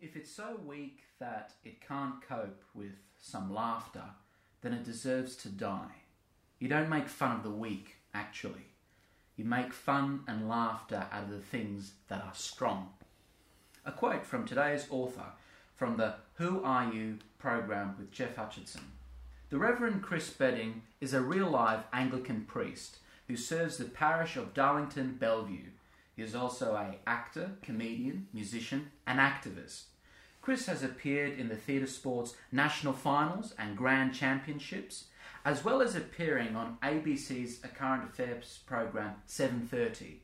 If it's so weak that it can't cope with some laughter, then it deserves to die. You don't make fun of the weak, actually. You make fun and laughter out of the things that are strong. A quote from today's author from the Who Are You program with Jeff Hutchinson. The Reverend Chris Bedding is a real live Anglican priest who serves the parish of Darlington, Bellevue. He is also a actor, comedian, musician, and activist. Chris has appeared in the theatre sports national finals and grand championships, as well as appearing on ABC's A Current Affairs program 730.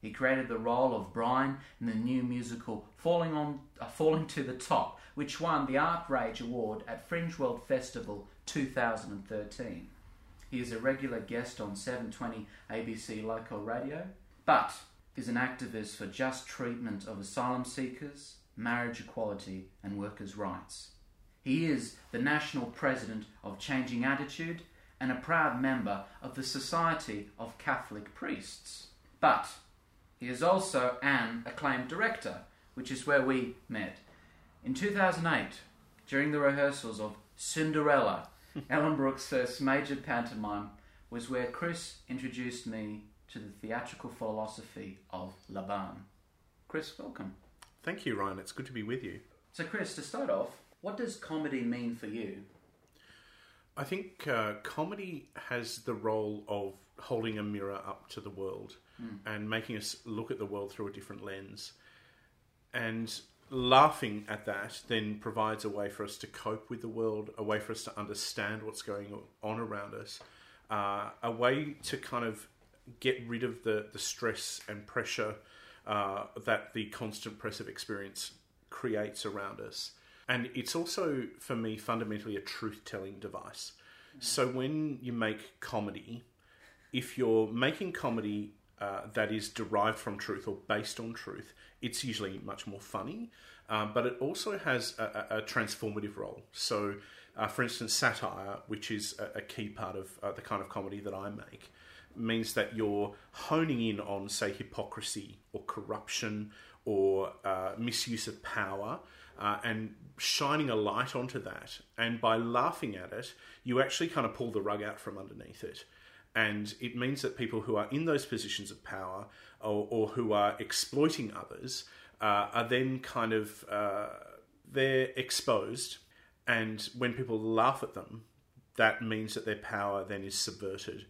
He created the role of Brian in the new musical Falling on uh, Falling to the Top, which won the Artrage Award at Fringe World Festival 2013. He is a regular guest on 720 ABC local radio, but is an activist for just treatment of asylum seekers, marriage equality, and workers' rights. He is the national president of Changing Attitude and a proud member of the Society of Catholic Priests. But he is also an acclaimed director, which is where we met. In 2008, during the rehearsals of Cinderella, Ellenbrook's first major pantomime, was where Chris introduced me to the theatrical philosophy of Laban. Chris, welcome. Thank you, Ryan. It's good to be with you. So, Chris, to start off, what does comedy mean for you? I think uh, comedy has the role of holding a mirror up to the world mm. and making us look at the world through a different lens. And laughing at that then provides a way for us to cope with the world, a way for us to understand what's going on around us, uh, a way to kind of get rid of the, the stress and pressure uh, that the constant press of experience creates around us. And it's also, for me, fundamentally a truth telling device. Mm-hmm. So when you make comedy, if you're making comedy uh, that is derived from truth or based on truth, it's usually much more funny. Um, but it also has a, a transformative role. So, uh, for instance, satire, which is a, a key part of uh, the kind of comedy that I make, means that you're honing in on, say, hypocrisy or corruption or uh, misuse of power. Uh, and shining a light onto that. And by laughing at it, you actually kind of pull the rug out from underneath it. And it means that people who are in those positions of power or, or who are exploiting others uh, are then kind of uh, they're exposed, and when people laugh at them, that means that their power then is subverted,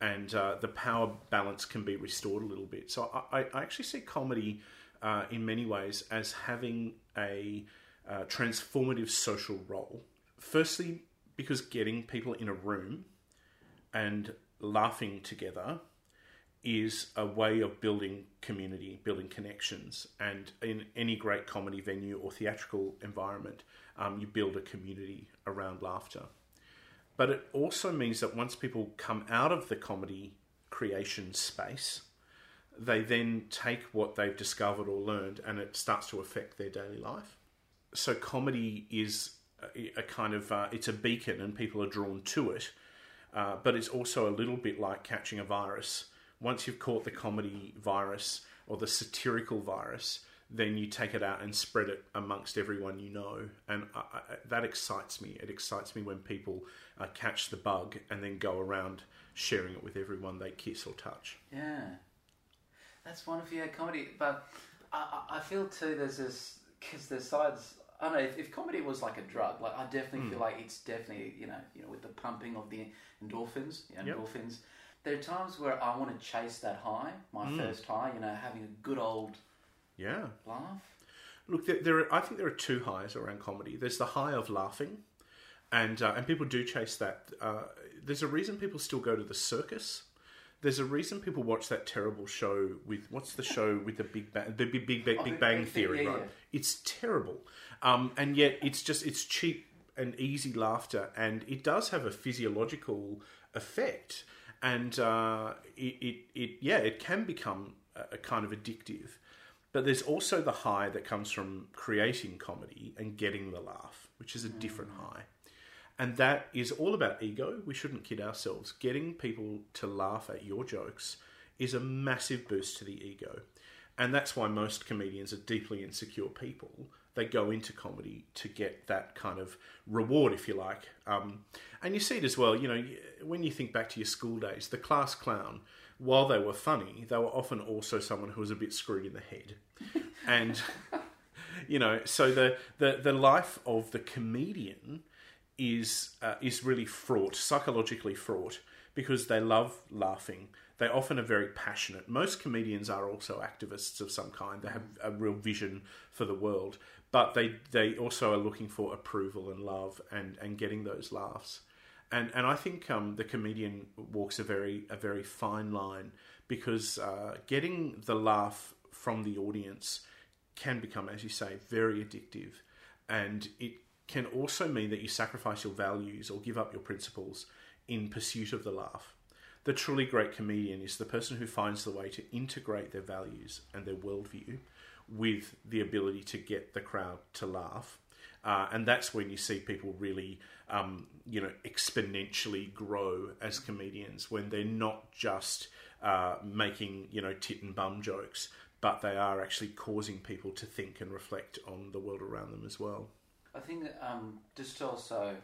and uh, the power balance can be restored a little bit. So I, I actually see comedy uh, in many ways as having a uh, transformative social role. Firstly, because getting people in a room and laughing together is a way of building community, building connections. And in any great comedy venue or theatrical environment, um, you build a community around laughter. But it also means that once people come out of the comedy creation space, they then take what they've discovered or learned and it starts to affect their daily life. So comedy is a, kind of uh, it's a beacon and people are drawn to it, uh, but it's also a little bit like catching a virus once you've caught the comedy virus or the satirical virus, then you take it out and spread it amongst everyone you know. And I, I, that excites me. It excites me when people uh, catch the bug and then go around sharing it with everyone they kiss or touch. Yeah. That's wonderful, yeah, comedy. But I, I feel too there's this, because there's sides. I don't know if, if, comedy was like a drug, like I definitely mm. feel like it's definitely you know you know with the pumping of the endorphins, you know, yep. endorphins there are times where I want to chase that high, my mm. first high. You know, having a good old yeah laugh. Look, there, there are, I think there are two highs around comedy. There's the high of laughing, and uh, and people do chase that. Uh, there's a reason people still go to the circus. There's a reason people watch that terrible show with what's the show with the Big Bang, the Big Big Big, oh, Big Bang Theory, yeah, right? Yeah. It's terrible, um, and yet it's just it's cheap and easy laughter, and it does have a physiological effect and uh, it, it, it, yeah, it can become a, a kind of addictive. But there's also the high that comes from creating comedy and getting the laugh, which is a different mm. high. And that is all about ego. We shouldn't kid ourselves. Getting people to laugh at your jokes is a massive boost to the ego. And that's why most comedians are deeply insecure people They go into comedy to get that kind of reward, if you like. Um, and you see it as well, you know, when you think back to your school days, the class clown, while they were funny, they were often also someone who was a bit screwed in the head. and, you know, so the, the, the life of the comedian is, uh, is really fraught, psychologically fraught, because they love laughing. They often are very passionate. Most comedians are also activists of some kind. They have a real vision for the world, but they they also are looking for approval and love and and getting those laughs. And and I think um, the comedian walks a very a very fine line because uh, getting the laugh from the audience can become, as you say, very addictive, and it can also mean that you sacrifice your values or give up your principles in pursuit of the laugh. The truly great comedian is the person who finds the way to integrate their values and their worldview with the ability to get the crowd to laugh. Uh, and that's when you see people really, um, you know, exponentially grow as comedians when they're not just uh, making, you know, tit and bum jokes, but they are actually causing people to think and reflect on the world around them as well. I think um, just to also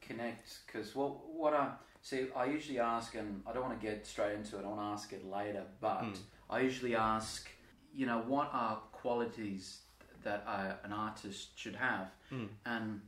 connect because what what I see, I usually ask, and I don't want to get straight into it. I want to ask it later, but mm. I usually ask, you know, what are qualities that uh, an artist should have? Mm. And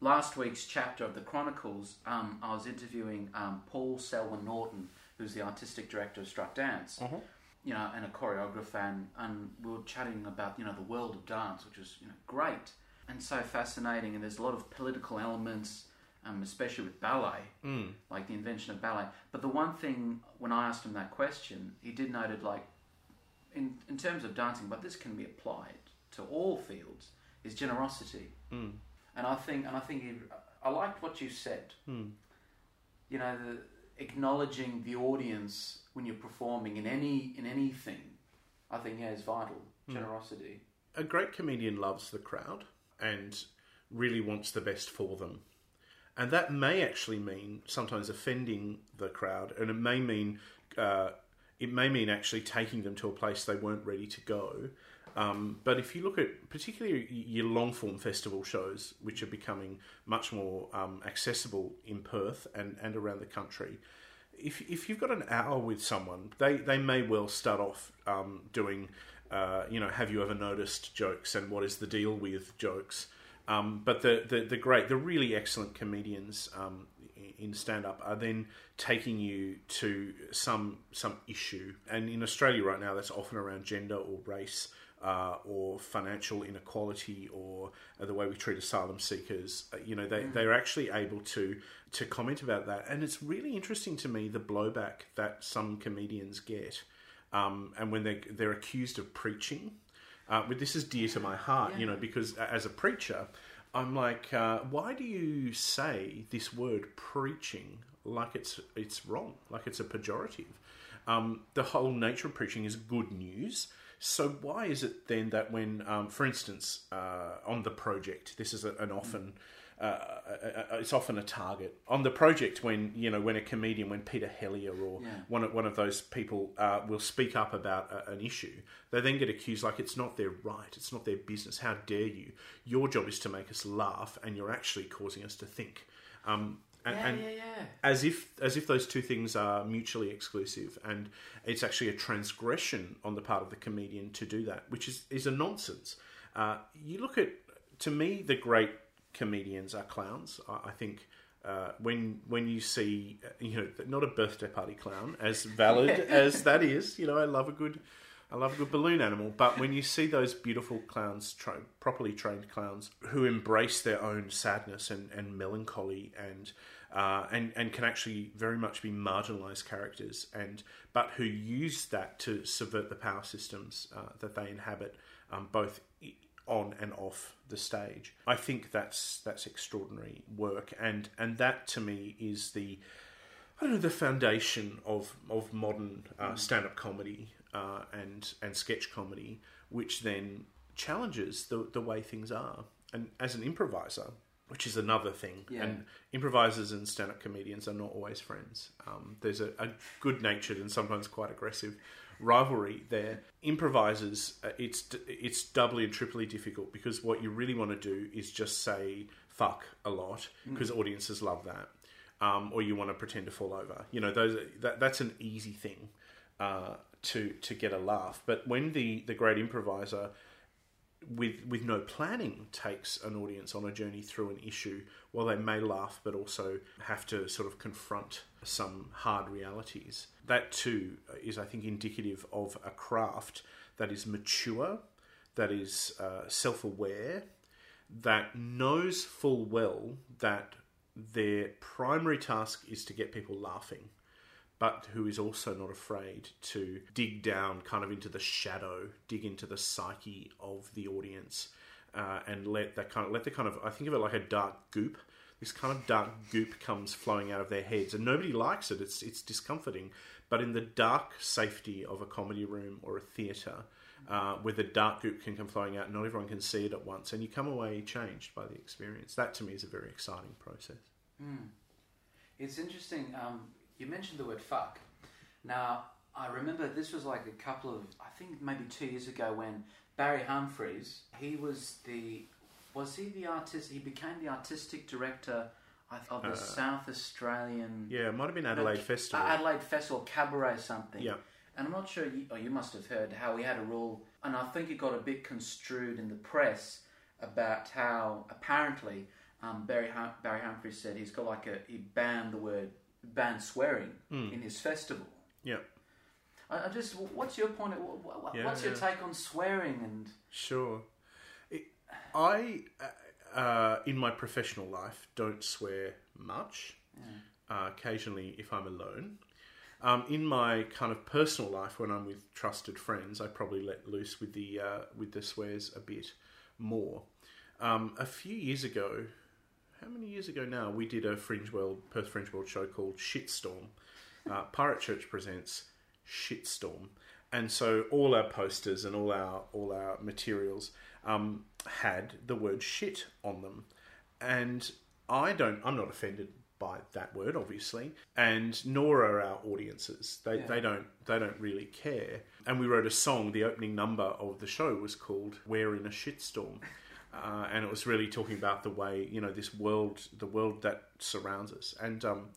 last week's chapter of the Chronicles, um, I was interviewing um, Paul Selwyn Norton, who's the artistic director of Strut Dance. Uh-huh. You know, and a choreographer, and, and we were chatting about you know the world of dance, which was you know great and so fascinating. And there's a lot of political elements, um, especially with ballet, mm. like the invention of ballet. But the one thing, when I asked him that question, he did note it like, in, in terms of dancing, but this can be applied to all fields, is generosity. Mm. And I think, and I think, he, I liked what you said. Mm. You know, the, acknowledging the audience when you're performing in any in anything, I think yeah, is vital. Hmm. Generosity. A great comedian loves the crowd and really wants the best for them. And that may actually mean sometimes offending the crowd, and it may mean uh, it may mean actually taking them to a place they weren't ready to go. Um, but if you look at particularly your long form festival shows, which are becoming much more um, accessible in Perth and, and around the country, if, if you've got an hour with someone, they, they may well start off um, doing uh, you know, have you ever noticed jokes and what is the deal with jokes? Um, but the, the, the great, the really excellent comedians um, in stand up are then taking you to some some issue. And in Australia right now, that's often around gender or race. Uh, or financial inequality, or the way we treat asylum seekers, uh, you know, they mm. they're actually able to to comment about that, and it's really interesting to me the blowback that some comedians get um, and when they they're accused of preaching. Uh, but this is dear to my heart, yeah. you know, because as a preacher, I'm like, uh, why do you say this word preaching like it's it's wrong, like it's a pejorative? Um, the whole nature of preaching is good news. So why is it then that when, um, for instance, uh, on the project, this is a, an often uh, uh, uh, it's often a target on the project when you know when a comedian, when Peter Helliar or yeah. one of, one of those people uh, will speak up about a, an issue, they then get accused like it's not their right, it's not their business. How dare you? Your job is to make us laugh, and you're actually causing us to think. Um, and, yeah, and yeah, yeah. as if as if those two things are mutually exclusive, and it's actually a transgression on the part of the comedian to do that, which is is a nonsense. Uh, you look at to me the great comedians are clowns. I, I think uh, when when you see you know not a birthday party clown as valid as that is, you know I love a good I love a good balloon animal. But when you see those beautiful clowns, tra- properly trained clowns, who embrace their own sadness and, and melancholy and uh, and and can actually very much be marginalized characters, and but who use that to subvert the power systems uh, that they inhabit, um, both on and off the stage. I think that's that's extraordinary work, and and that to me is the I don't know the foundation of of modern uh, mm. stand up comedy uh, and and sketch comedy, which then challenges the the way things are. And as an improviser, which is another thing. Yeah. And improvisers and stand up comedians are not always friends. Um, there's a, a good natured and sometimes quite aggressive rivalry there. Improvisers, uh, it's it's doubly and triply difficult because what you really want to do is just say fuck a lot because audiences love that, um, or you want to pretend to fall over. You know, those that, that's an easy thing uh, to to get a laugh. But when the the great improviser with with no planning takes an audience on a journey through an issue while they may laugh but also have to sort of confront some hard realities. That too is i think indicative of a craft that is mature that is uh, self-aware that knows full well that their primary task is to get people laughing but who is also not afraid to dig down kind of into the shadow, dig into the psyche of the audience, uh, and let that kind of let the kind of I think of it like a dark goop. This kind of dark goop comes flowing out of their heads, and nobody likes it. It's it's discomforting. But in the dark safety of a comedy room or a theatre, uh, where the dark goop can come flowing out, not everyone can see it at once, and you come away changed by the experience. That to me is a very exciting process. Mm. It's interesting. Um, you mentioned the word fuck. Now, I remember this was like a couple of, I think maybe two years ago when Barry Humphries, he was the, was he the artist, he became the artistic director of the Uh, South Australian. Yeah, it might have been Adelaide Uh, Festival. Adelaide Festival, Cabaret something. Yeah. And I'm not sure, you, or you must have heard how he had a rule, and I think it got a bit construed in the press about how apparently um, Barry hum- Barry Humphries said he's got like a he banned the word banned swearing Hmm. in his festival. yeah. I, I just, what's your point? What, what- Yeah, what's your take on swearing? And Sure. It, I, uh, uh, in my professional life, don't swear much. Uh, occasionally, if I'm alone. Um, in my kind of personal life, when I'm with trusted friends, I probably let loose with the uh, with the swears a bit more. Um, a few years ago, how many years ago now, we did a Fringe World Perth Fringe World show called Shitstorm. Uh, Pirate Church presents Shitstorm, and so all our posters and all our all our materials um, had the word shit on them, and I don't. I'm not offended by that word, obviously, and nor are our audiences. They Yeah. they don't they don't really care. And we wrote a song. The opening number of the show was called "We're in a Shitstorm." Uh, and it was really talking about the way you know this world, the world that surrounds us, and um,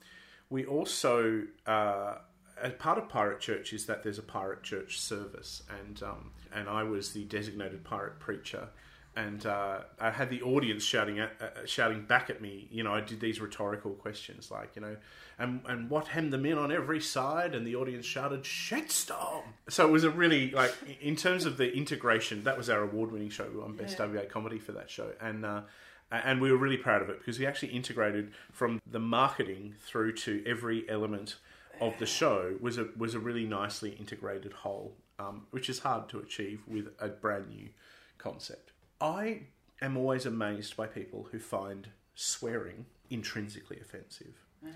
we also uh, as part of Pirate Church is that there's a Pirate Church service, and um, and I was the designated pirate preacher, and uh, I had the audience shouting at uh, shouting back at me. You know, I did these rhetorical questions like, you know, and and what hemmed them in on every side, and the audience shouted shitstorm. So it was a really like in terms of the integration. That was our award-winning show. We won best Yeah. WA comedy for that show, and. Uh, and we were really proud of it because we actually integrated from the marketing through to every element of the show was a was a really nicely integrated whole, um, which is hard to achieve with a brand new concept. I am always amazed by people who find swearing intrinsically offensive. Mm.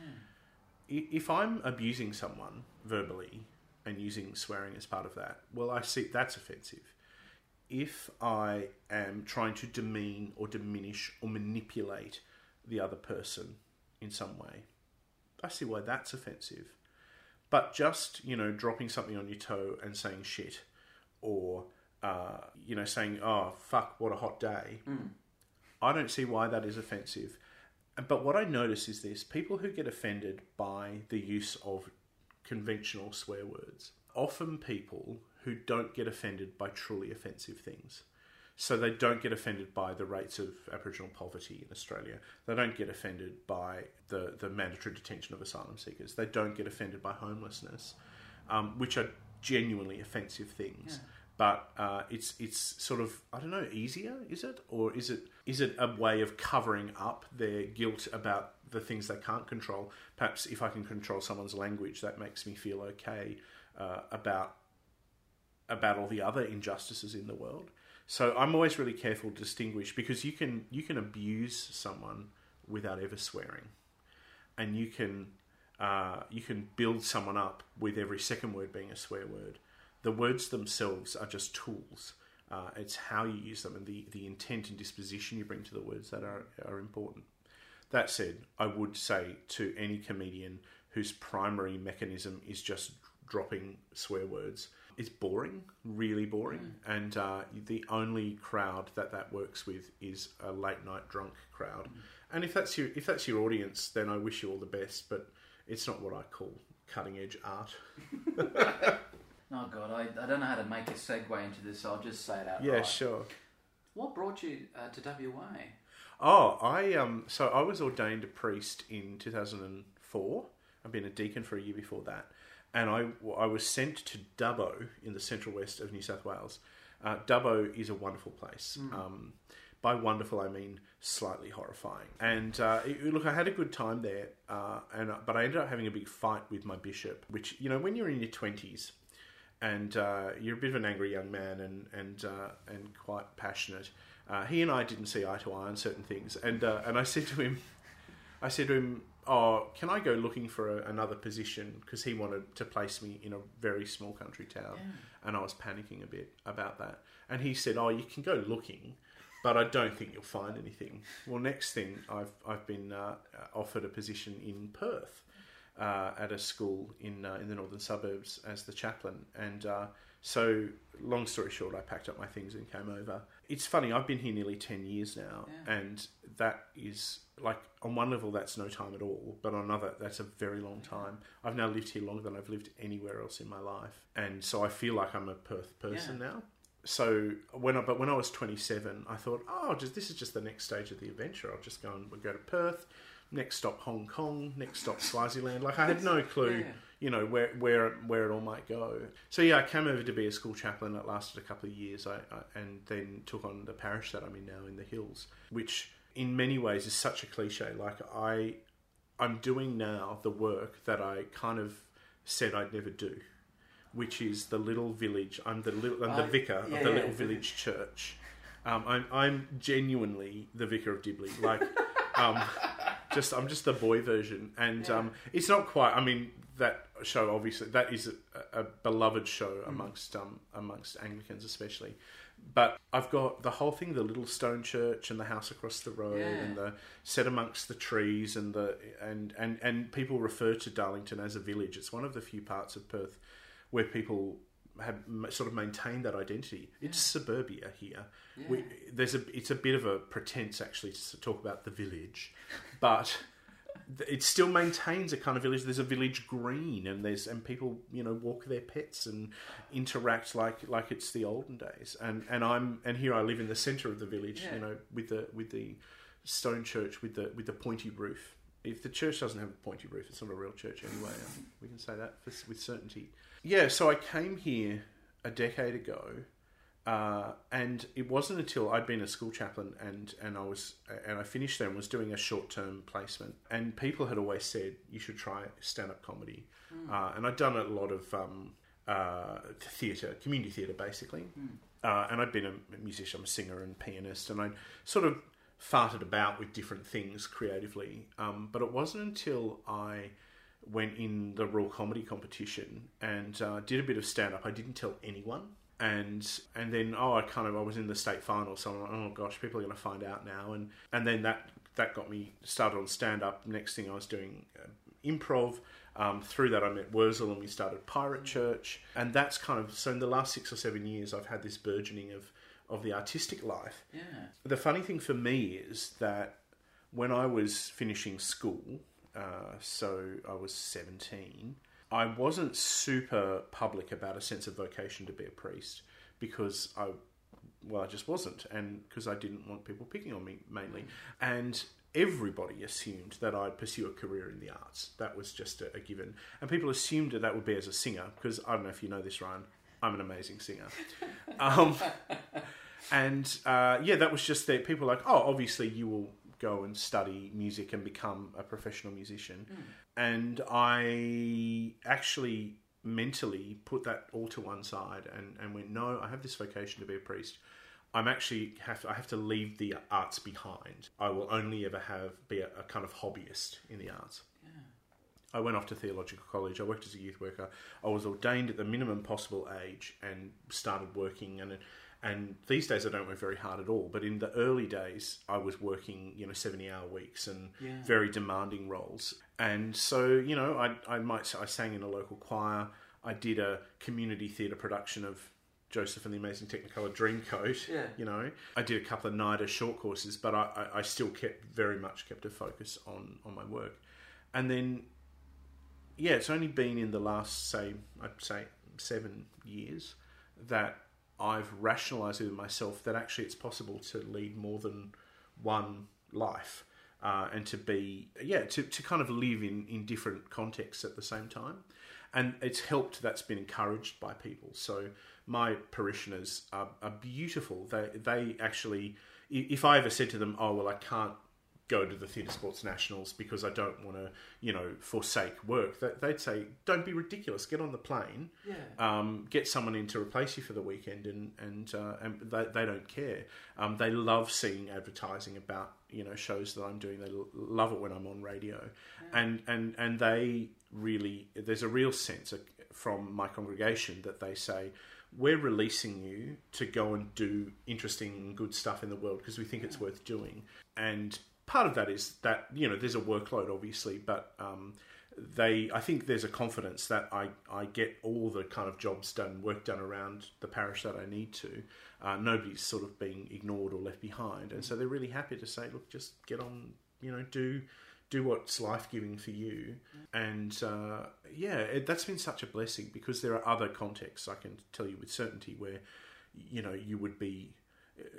I- If I'm abusing someone verbally and using swearing as part of that, well, I see that's offensive if I am trying to demean or diminish or manipulate the other person in some way, I see why that's offensive. But just, you know, dropping something on your toe and saying shit or, uh, you know, saying, oh, fuck, what a hot day, I don't see why that is offensive. But what I notice is this people who get offended by the use of conventional swear words, often people who don't get offended by truly offensive things. So they don't get offended by the rates of Aboriginal poverty in Australia. They don't get offended by the, the mandatory detention of asylum seekers. They don't get offended by homelessness, um, which are genuinely offensive things. But uh, it's it's sort of I don't know easier is it or is it is it a way of covering up their guilt about the things they can't control? Perhaps if I can control someone's language, that makes me feel okay uh, about about all the other injustices in the world. So I'm always really careful to distinguish because you can you can abuse someone without ever swearing, and you can uh, you can build someone up with every second word being a swear word. The words themselves are just tools. Uh, it's how you use them and the, the intent and disposition you bring to the words that are, are important. That said, I would say to any comedian whose primary mechanism is just dropping swear words, it's boring, really boring, and uh, the only crowd that that works with is a late night drunk crowd. And if that's your if that's your audience, then I wish you all the best. But it's not what I call cutting edge art. Oh God, I, I don't know how to make a segue into this. So I'll just say it out. Yeah, sure. What brought you uh, to WA? Oh, I um. So I was ordained a priest in two thousand and four. I've been a deacon for a year before that, and I I was sent to Dubbo in the central west of New South Wales. Uh, Dubbo is a wonderful place. Um, by wonderful, I mean slightly horrifying. And uh, look, I had a good time there, uh, and but I ended up having a big fight with my bishop. Which you know, when you're in your twenties, and uh, you're a bit of an angry young man and and uh, and quite passionate. Uh, he and I didn't see eye to eye on certain things, and uh, and I said to him, I said to him, "Oh, can I go looking for a, another position?" Because he wanted to place me in a very small country town, and I was panicking a bit about that. And he said, "Oh, you can go looking." But I don't think you'll find anything. Well, next thing, I've I've been uh, offered a position in Perth, uh, at a school in uh, in the northern suburbs as the chaplain. And uh, so, long story short, I packed up my things and came over. It's funny. I've been here nearly ten years now, Yeah. and that is like on one level that's no time at all, but on another that's a very long time. I've now lived here longer than I've lived anywhere else in my life, and so I feel like I'm a Perth person now. So when I, but when I was 27, I thought, oh, just this is just the next stage of the adventure. I'll just go and we'll go to Perth. Next stop Hong Kong. Next stop Swaziland. Like I had no clue, Yeah. you know, where where where it all might go. So yeah, I came over to be a school chaplain. It lasted a couple of years. I, I and then took on the parish that I'm in now in the Hills, which in many ways is such a cliche. Like I, I'm doing now the work that I kind of said I'd never do which is the little village. I'm the little, I'm the Oh, vicar yeah, of the yeah. little village church. Um, I'm I'm genuinely the vicar of Dibley. Like, um, just I'm just the boy version, and um, it's not quite. I mean, that show obviously that is a, a beloved show Mm. amongst um, amongst Anglicans especially. But I've got the whole thing: the little stone church and the house across the road, Yeah. and the set amongst the trees, and the and and and people refer to Darlington as a village. It's one of the few parts of Perth where people have sort of maintained that identity. It's suburbia here. We, there's a it's a bit of a pretense actually to talk about the village, but it still maintains a kind of village. There's a village green, and there's and people you know walk their pets and interact like like it's the olden days. And and I'm and here I live in the centre of the village. Yeah. You know with the with the stone church with the with the pointy roof. If the church doesn't have a pointy roof, it's not a real church anyway. We can say that for, with certainty. Yeah, so I came here a decade ago, uh, and it wasn't until I'd been a school chaplain and and I was and I finished there and was doing a short term placement, and people had always said you should try stand up comedy, uh, and I'd done a lot of um, uh, theatre, community theatre, basically, uh, and I'd been a musician, I'm a singer and pianist, and I'd sort of farted about with different things creatively, um, but it wasn't until I went in the Raw Comedy competition and uh, did a bit of stand up. I didn't tell anyone. And and then oh I kind of I was in the state final so I'm like oh gosh people are going to find out now and and then that that got me started on stand up next thing I was doing uh, improv um, through that I met Wurzel and we started Pirate Church and that's kind of so in the last six or seven years I've had this burgeoning of of the artistic life Yeah. the funny thing for me is that when I was finishing school, uh, so I was 17, I wasn't super public about a sense of vocation to be a priest because I, well, I just wasn't, and because I didn't want people picking on me mainly. And everybody assumed that I'd pursue a career in the arts. That was just a, a given. And people assumed that that would be as a singer because I don't know if you know this, Ryan. I'm an amazing singer. Um, and uh, yeah, that was just that people were like, oh, obviously you will go and study music and become a professional musician. Hmm. And I actually mentally put that all to one side and, and went, no, I have this vocation to be a priest. I'm actually have I have to leave the arts behind. I will only ever have be a, a kind of hobbyist in the arts. I went off to theological college. I worked as a youth worker. I was ordained at the minimum possible age and started working. And and these days I don't work very hard at all. But in the early days, I was working you know seventy hour weeks and Yeah. very demanding roles. And so you know I I might I sang in a local choir. I did a community theatre production of Joseph and the Amazing Technicolor Dreamcoat. Yeah. You know, I did a couple of NIDA short courses, but I, I, I still kept very much kept a focus on on my work. And then, yeah, it's only been in the last say I'd say seven years that I've rationalised with myself that actually it's possible to lead more than one life. Uh, and to be yeah to, to kind of live in, in different contexts at the same time and it's helped that's been encouraged by people so my parishioners are, are beautiful they they actually if i ever said to them oh well i can't go to the theatre sports nationals because i don't want to you know forsake work they'd say don't be ridiculous get on the plane Yeah. um, get someone in to replace you for the weekend, and and, uh, and they, they don't care. Um, they love seeing advertising about you know shows that I'm doing. They love it when I'm on radio, and and and they really there's a real sense from my congregation that they say. We're releasing you to go and do interesting and good stuff in the world because we think it's worth doing. And part of that is that, you know, there's a workload, obviously, but um, they I think there's a confidence that I, I get all the kind of jobs done, work done around the parish that I need to. Uh, nobody's sort of being ignored or left behind, and so they're really happy to say, look, just get on, you know, do do what's life giving for you. And uh, yeah, it, that's been such a blessing because there are other contexts I can tell you with certainty where you know you would be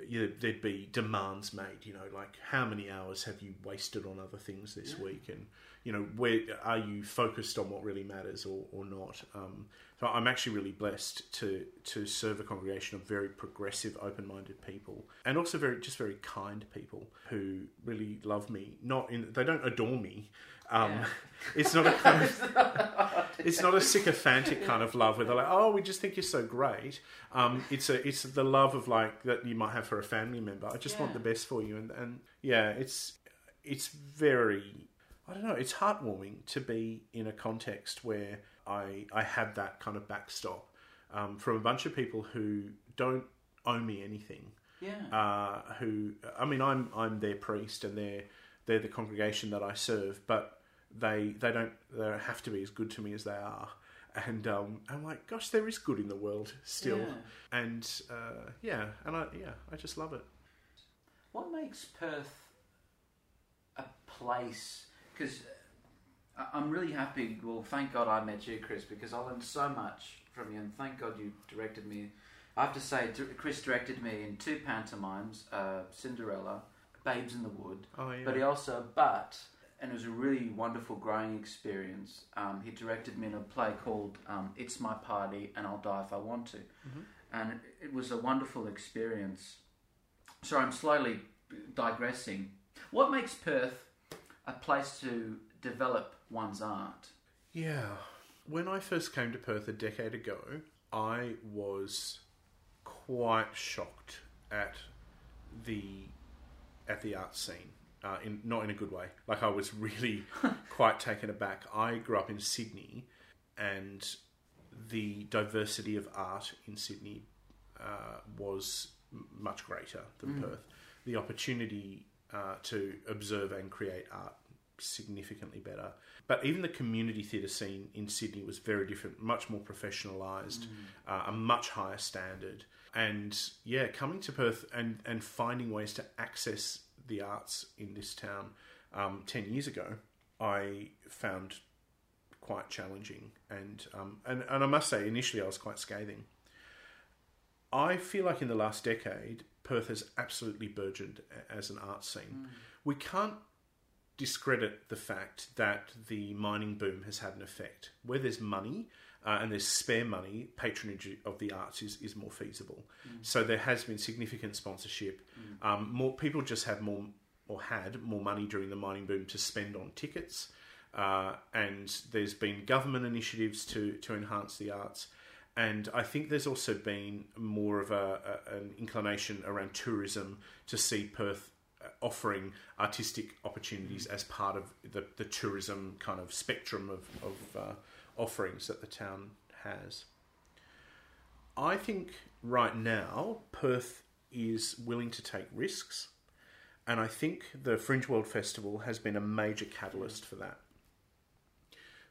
you know, there'd be demands made. You know, like how many hours have you wasted on other things this week, and you know, where are you focused on what really matters or, or not? Um, so I'm actually really blessed to to serve a congregation of very progressive, open-minded people, and also very just very kind people who really love me. Not in they don't adore me. Um, Yeah. It's not a kind of it's not a sycophantic kind of love where they're like, "Oh, we just think you're so great." Um, it's a it's the love of like that you might have for a family member. I just want the best for you, and and yeah, it's it's very I don't know. It's heartwarming to be in a context where I I have that kind of backstop um, from a bunch of people who don't owe me anything Yeah. uh, who I mean I'm I'm their priest and they're they're the congregation that I serve, but they they don't they don't have to be as good to me as they are. And um, I'm like, gosh, there is good in the world still, Yeah. and uh, yeah, and I yeah, I just love it. What makes Perth a place? Because I'm really happy. Well, thank God I met you, Chris, because I learned so much from you, and thank God you directed me. I have to say, Chris directed me in two pantomimes: uh, Cinderella, Babes in the Wood. Oh yeah, But he also, but, and it was a really wonderful growing experience. Um, he directed me in a play called um, "It's My Party and I'll Die If I Want to," and it, it was a wonderful experience. Sorry, I'm slowly digressing. What makes Perth a place to develop one's art? Yeah. When I first came to Perth a decade ago, I was quite shocked at the at the art scene. Uh, in not in a good way. Like I was really quite taken aback. I grew up in Sydney, and the diversity of art in Sydney uh, was much greater than Perth. The opportunity uh, to observe and create art significantly better. But even the community theatre scene in Sydney was very different, much more professionalised, uh, a much higher standard. And yeah, coming to Perth and, and finding ways to access the arts in this town um, 10 years ago, I found quite challenging. And, um, and, and I must say, initially I was quite scathing. I feel like in the last decade, Perth has absolutely burgeoned as an art scene. We can't discredit the fact that the mining boom has had an effect. Where there's money uh, and there's spare money, patronage of the arts is, is more feasible. So there has been significant sponsorship. Um, more people just have more or had more money during the mining boom to spend on tickets. Uh, and there's been government initiatives to, to enhance the arts. And I think there's also been more of a, a, an inclination around tourism to see Perth uh, offering artistic opportunities as part of the, the tourism kind of spectrum of, of uh, offerings that the town has. I think right now Perth is willing to take risks, and I think the Fringe World Festival has been a major catalyst for that.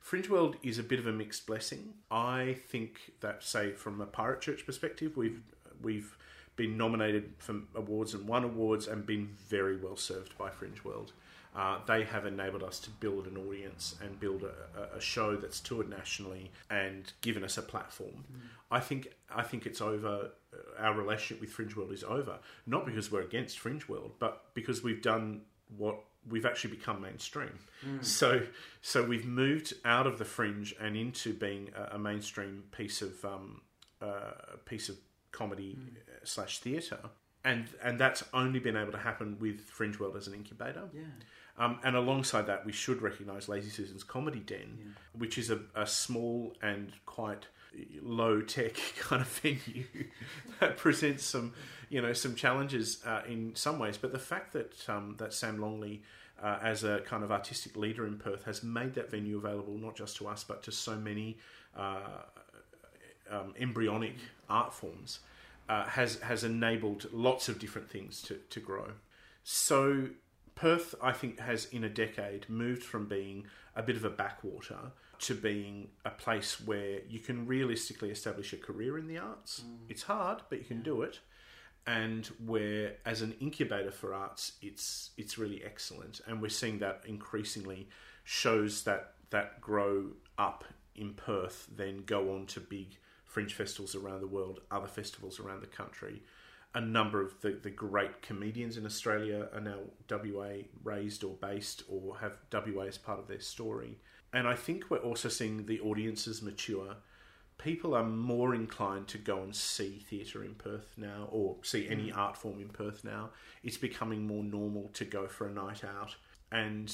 Fringe World is a bit of a mixed blessing. I think that, say, from a Pirate Church perspective, we've we've been nominated for awards and won awards and been very well served by Fringe World. Uh, they have enabled us to build an audience and build a, a, show that's toured nationally and given us a platform. Mm. I think I think it's over. Uh, our relationship with Fringe World is over, not because we're against Fringe World, but because we've done what we've actually become mainstream. Mm. So so we've moved out of the fringe and into being a, a mainstream piece of um, uh, piece of comedy mm. slash theatre. And, and that's only been able to happen with Fringe World as an incubator. Yeah. Um, and alongside that, we should recognise Lazy Susan's Comedy Den, yeah. which is a, a small and quite low tech kind of venue that presents some, you know, some challenges uh, in some ways. But the fact that um, that Sam Longley, uh, as a kind of artistic leader in Perth, has made that venue available not just to us but to so many uh, um, embryonic art forms, uh, has has enabled lots of different things to to grow. So Perth, I think, has in a decade moved from being a bit of a backwater to being a place where you can realistically establish a career in the arts. Mm. It's hard, but you can do it. And where, as an incubator for arts, it's it's really excellent, and we're seeing that increasingly shows that that grow up in Perth, then go on to big fringe festivals around the world, other festivals around the country, a number of the, the great comedians in Australia are now WA raised or based or have WA as part of their story. And I think we're also seeing the audiences mature. People are more inclined to go and see theatre in Perth now or see any mm. art form in Perth now. It's becoming more normal to go for a night out. And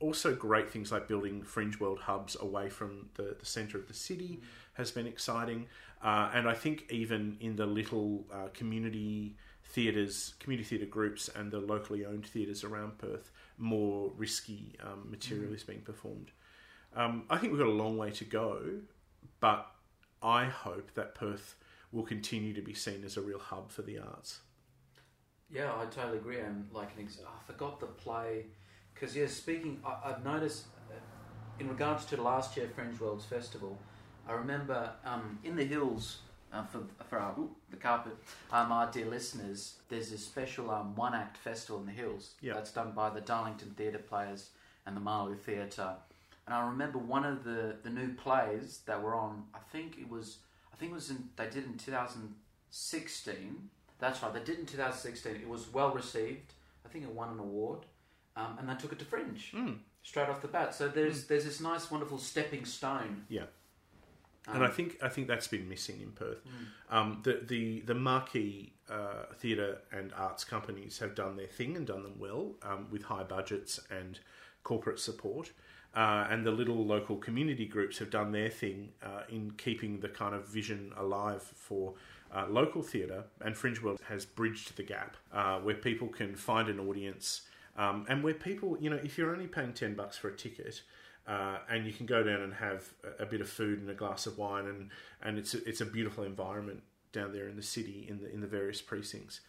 also great things like building fringe world hubs away from the, the centre of the city has been exciting. Uh, and I think even in the little uh, community theatres, community theatre groups, and the locally owned theatres around Perth, more risky um, material mm. is being performed. Um, I think we've got a long way to go, but I hope that Perth will continue to be seen as a real hub for the arts. Yeah, I totally agree. And like an ex- I forgot the play because yeah, speaking, I, have noticed uh, in regards to last year Fringe Worlds Festival, I remember um, in the hills uh, for for our ooh, the carpet, um, our dear listeners, there's a special um, one act festival in the hills that's done by the Darlington Theatre Players and the Marloo Theatre. And I remember one of the, the new plays that were on. I think it was I think it was in they did in 2016. That's right, they did in 2016. It was well received. I think it won an award, um, and they took it to Fringe mm. straight off the bat. So there's mm. there's this nice, wonderful stepping stone. Yeah um, and I think I think that's been missing in Perth. Mm. Um, the the the marquee uh, theatre and arts companies have done their thing and done them well um, with high budgets and corporate support. Uh, and the little local community groups have done their thing uh, in keeping the kind of vision alive for uh, local theatre. And Fringe World has bridged the gap uh, where people can find an audience um, and where people, you know, if you're only paying 10 bucks for a ticket, uh, and you can go down and have a, bit of food and a glass of wine, and, and it's a, it's a beautiful environment down there in the city in the in the various precincts.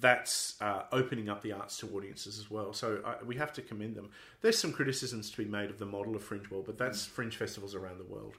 That's uh, opening up the arts to audiences as well. So I, we have to commend them. There's some criticisms to be made of the model of Fringe World, but that's mm. fringe festivals around the world.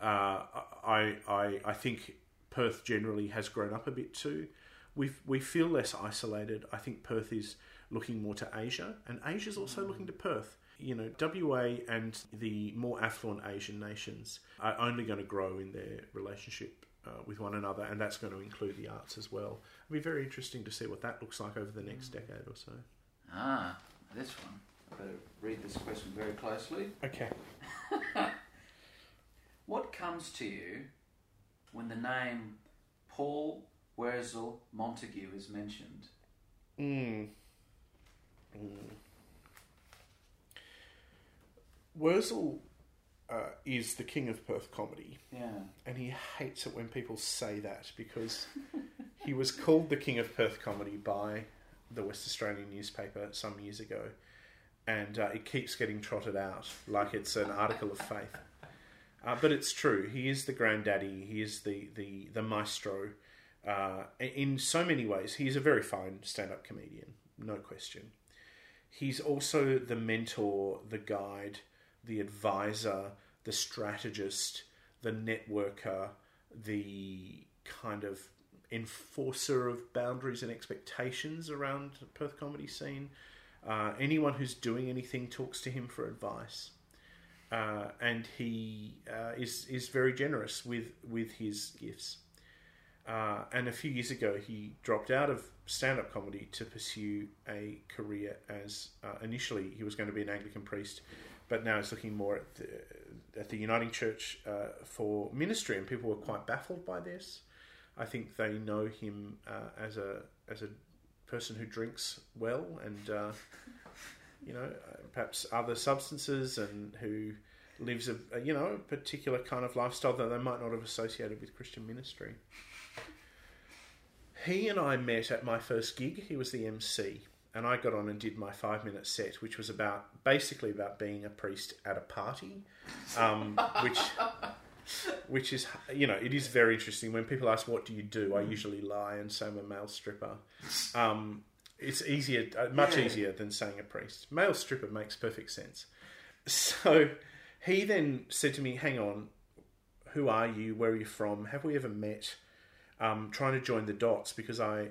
Uh, I, I I think Perth generally has grown up a bit too. We we feel less isolated. I think Perth is looking more to Asia, and Asia's also mm. looking to Perth you know, WA and the more affluent Asian nations are only going to grow in their relationship uh, with one another, and that's going to include the arts as well. It'll be very interesting to see what that looks like over the next decade or so. Ah, this one. I better read this question very closely. Okay. what comes to you when the name Paul Wurzel Montague is mentioned? Mm. Mm. Wurzel uh, is the king of Perth comedy. Yeah. And he hates it when people say that because he was called the king of Perth comedy by the West Australian newspaper some years ago. And uh, it keeps getting trotted out like it's an article of faith. Uh, but it's true. He is the granddaddy. He is the, the, the maestro. Uh, in so many ways, he's a very fine stand up comedian, no question. He's also the mentor, the guide, the advisor, the strategist, the networker, the kind of enforcer of boundaries and expectations around Perth comedy scene. Uh, anyone who's doing anything talks to him for advice, uh, and he uh, is is very generous with with his gifts. Uh, and a few years ago, he dropped out of stand up comedy to pursue a career as uh, initially he was going to be an Anglican priest, but now he's looking more at the, at the Uniting Church uh, for ministry, and people were quite baffled by this. I think they know him uh, as a as a person who drinks well and uh, you know perhaps other substances and who lives a, you know particular kind of lifestyle that they might not have associated with Christian ministry. He and I met at my first gig. He was the MC, and I got on and did my five minute set, which was about basically about being a priest at a party, um, which which is you know it is very interesting when people ask what do you do. I usually lie and say I'm a male stripper. Um, it's easier, uh, much Yeah. easier than saying a priest. Male stripper makes perfect sense. So he then said to me, "Hang on, who are you? Where are you from? Have we ever met?" Um, trying to join the dots because I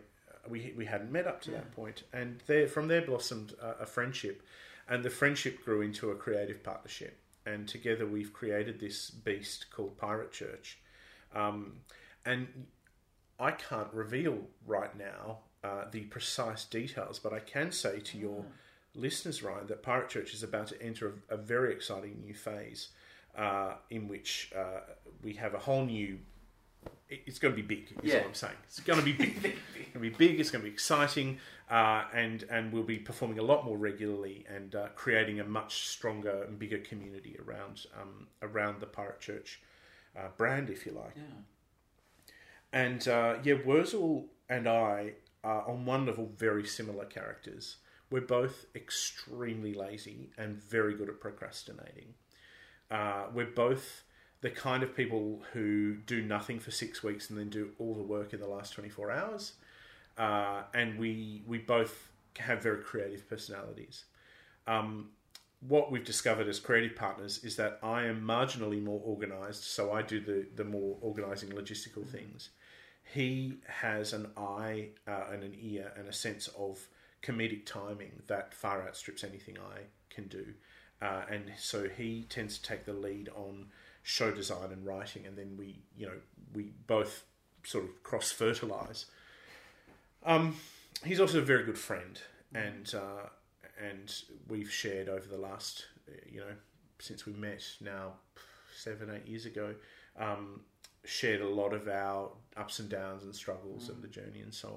we we hadn't met up to that point, and there from there blossomed a, a friendship, and the friendship grew into a creative partnership, and together we've created this beast called Pirate Church, um, and I can't reveal right now uh, the precise details, but I can say to your listeners, Ryan, that Pirate Church is about to enter a, a very exciting new phase uh, in which uh, we have a whole new. It- It's going to be big, is Yeah. what I'm saying. It's going to be big. it's going to be big. It's going to be exciting, uh, and and we'll be performing a lot more regularly and uh, creating a much stronger and bigger community around um, around the Pirate Church uh, brand, if you like. Yeah. And uh, yeah, Wurzel and I are on one level very similar characters. We're both extremely lazy and very good at procrastinating. Uh, we're both the kind of people who do nothing for six weeks and then do all the work in the last 24 hours. Uh, and we, we both have very creative personalities. Um, what we've discovered as creative partners is that I am marginally more organized, so I do the, the more organizing logistical things. He has an eye uh, and an ear and a sense of comedic timing that far outstrips anything I can do. Uh, and so he tends to take the lead on show design and writing, and then we, you know, we both sort of cross fertilize. Um, he's also a very good friend, and uh, and we've shared over the last, you know, since we met now seven eight years ago, um, shared a lot of our ups and downs and struggles of the journey and so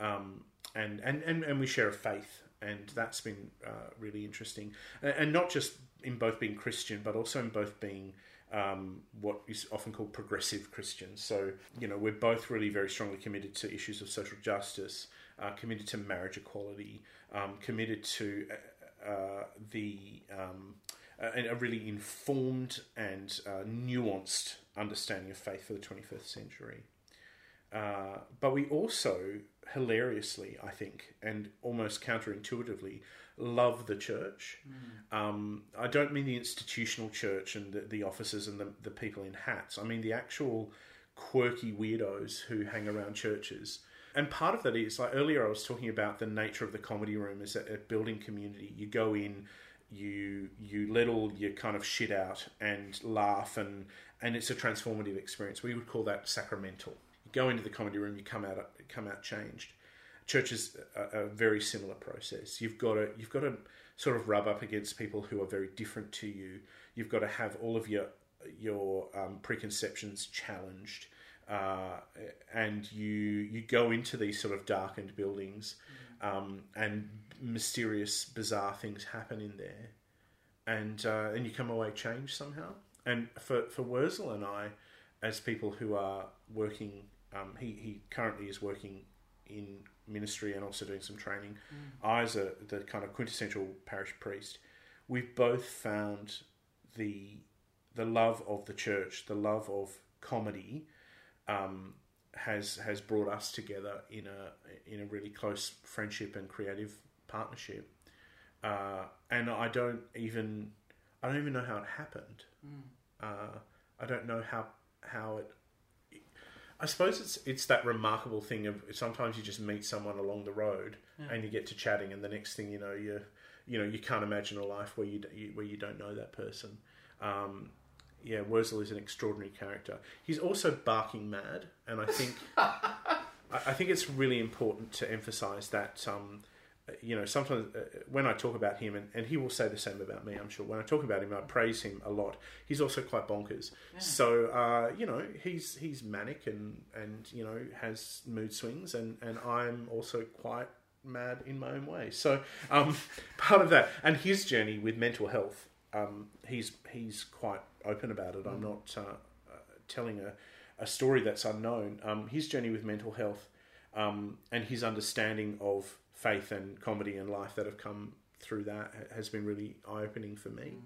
on, um, and, and and and we share a faith, and that's been uh, really interesting, and, and not just in both being Christian, but also in both being um, what is often called progressive Christians. So, you know, we're both really very strongly committed to issues of social justice, uh, committed to marriage equality, um, committed to uh, uh, the um, a, really informed and uh, nuanced understanding of faith for the 21st century. Uh, but we also hilariously, I think, and almost counterintuitively, love the church. Um, I don't mean the institutional church and the, the officers and the, the people in hats. I mean the actual quirky weirdos who hang around churches. And part of that is like earlier, I was talking about the nature of the comedy room is a, a building community. You go in, you you let all your kind of shit out and laugh, and and it's a transformative experience. We would call that sacramental. You go into the comedy room, you come out come out changed. Church is a, a very similar process. You've got to you've got to sort of rub up against people who are very different to you. You've got to have all of your your um, preconceptions challenged, uh, and you you go into these sort of darkened buildings, um, and mysterious, bizarre things happen in there, and uh, and you come away changed somehow. And for for Wurzel and I, as people who are working, um, he he currently is working in ministry and also doing some training. I, as a the kind of quintessential parish priest, we've both found the the love of the church, the love of comedy, um, has has brought us together in a in a really close friendship and creative partnership. Uh, and I don't even I don't even know how it happened. Uh, I don't know how how it. I suppose it's it's that remarkable thing of sometimes you just meet someone along the road and you get to chatting, and the next thing you know, you you know you can't imagine a life where you, you where you don't know that person. Um, yeah, Wurzel is an extraordinary character. He's also barking mad, and I think I, I think it's really important to emphasise that. Um, you know, sometimes uh, when I talk about him, and, and he will say the same about me, I'm sure. When I talk about him, I praise him a lot. He's also quite bonkers. So, uh, you know, he's he's manic and and you know has mood swings, and and I'm also quite mad in my own way. So, um, part of that, and his journey with mental health, um, he's he's quite open about it. I'm not uh, uh, telling a a story that's unknown. Um, his journey with mental health, um, and his understanding of faith and comedy and life that have come through that has been really eye opening for me.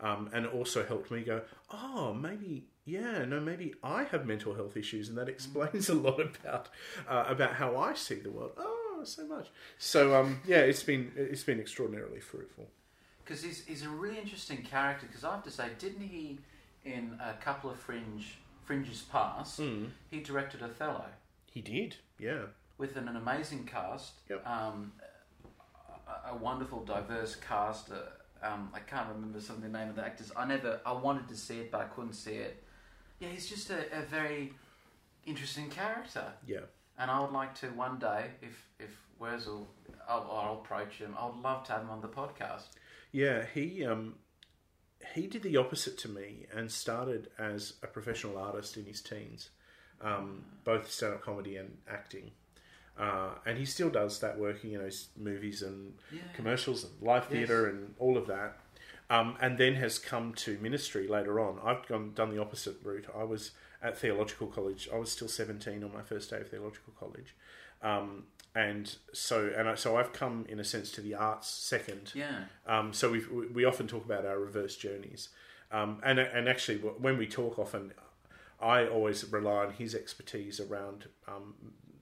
Um, and also helped me go, oh, maybe, yeah, no, maybe I have mental health issues, and that explains a lot about uh, about how I see the world. Oh, so much. So, um, yeah, it's been it's been extraordinarily fruitful. Because he's, he's a really interesting character. Because I have to say, didn't he, in a couple of fringe fringes past, he directed Othello He did, yeah, with an, an amazing cast, Yep. um, a, a wonderful, diverse cast. Uh, um, I can't remember some of the name of the actors. I never, I wanted to see it, but I couldn't see it. Yeah, he's just a, a very interesting character, yeah. and I would like to one day, if if Wurzel, I'll, I'll approach him. I would love to have him on the podcast. Yeah, he um, he did the opposite to me and started as a professional artist in his teens, um, both stand up comedy and acting. Uh, and he still does that work, you know, movies and Yeah. commercials and live theatre and all of that. Um, and then has come to ministry later on. I've gone, done the opposite route. I was at theological college. I was still seventeen on my first day of theological college, um, and so and I, so I've come in a sense to the arts second. Yeah. Um, so we we often talk about our reverse journeys, um, and and actually when we talk often, I always rely on his expertise around um,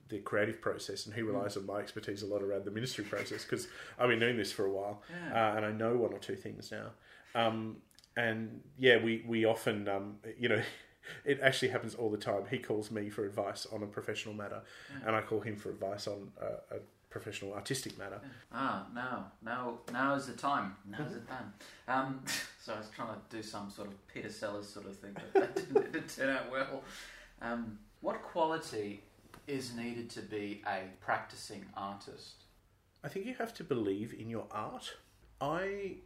the creative process, and he relies on my expertise a lot around the ministry process because I've been doing this for a while, Yeah. uh, and I know one or two things now. Um, and yeah, we we often um, you know. It actually happens all the time. He calls me for advice on a professional matter, and I call him for advice on a, a professional artistic matter. Ah, now, now, now is the time. Now is the time. Um, so I was trying to do some sort of Peter Sellers sort of thing, but that didn't, didn't turn out well. Um, what quality is needed to be a practicing artist? I think you have to believe in your art. I,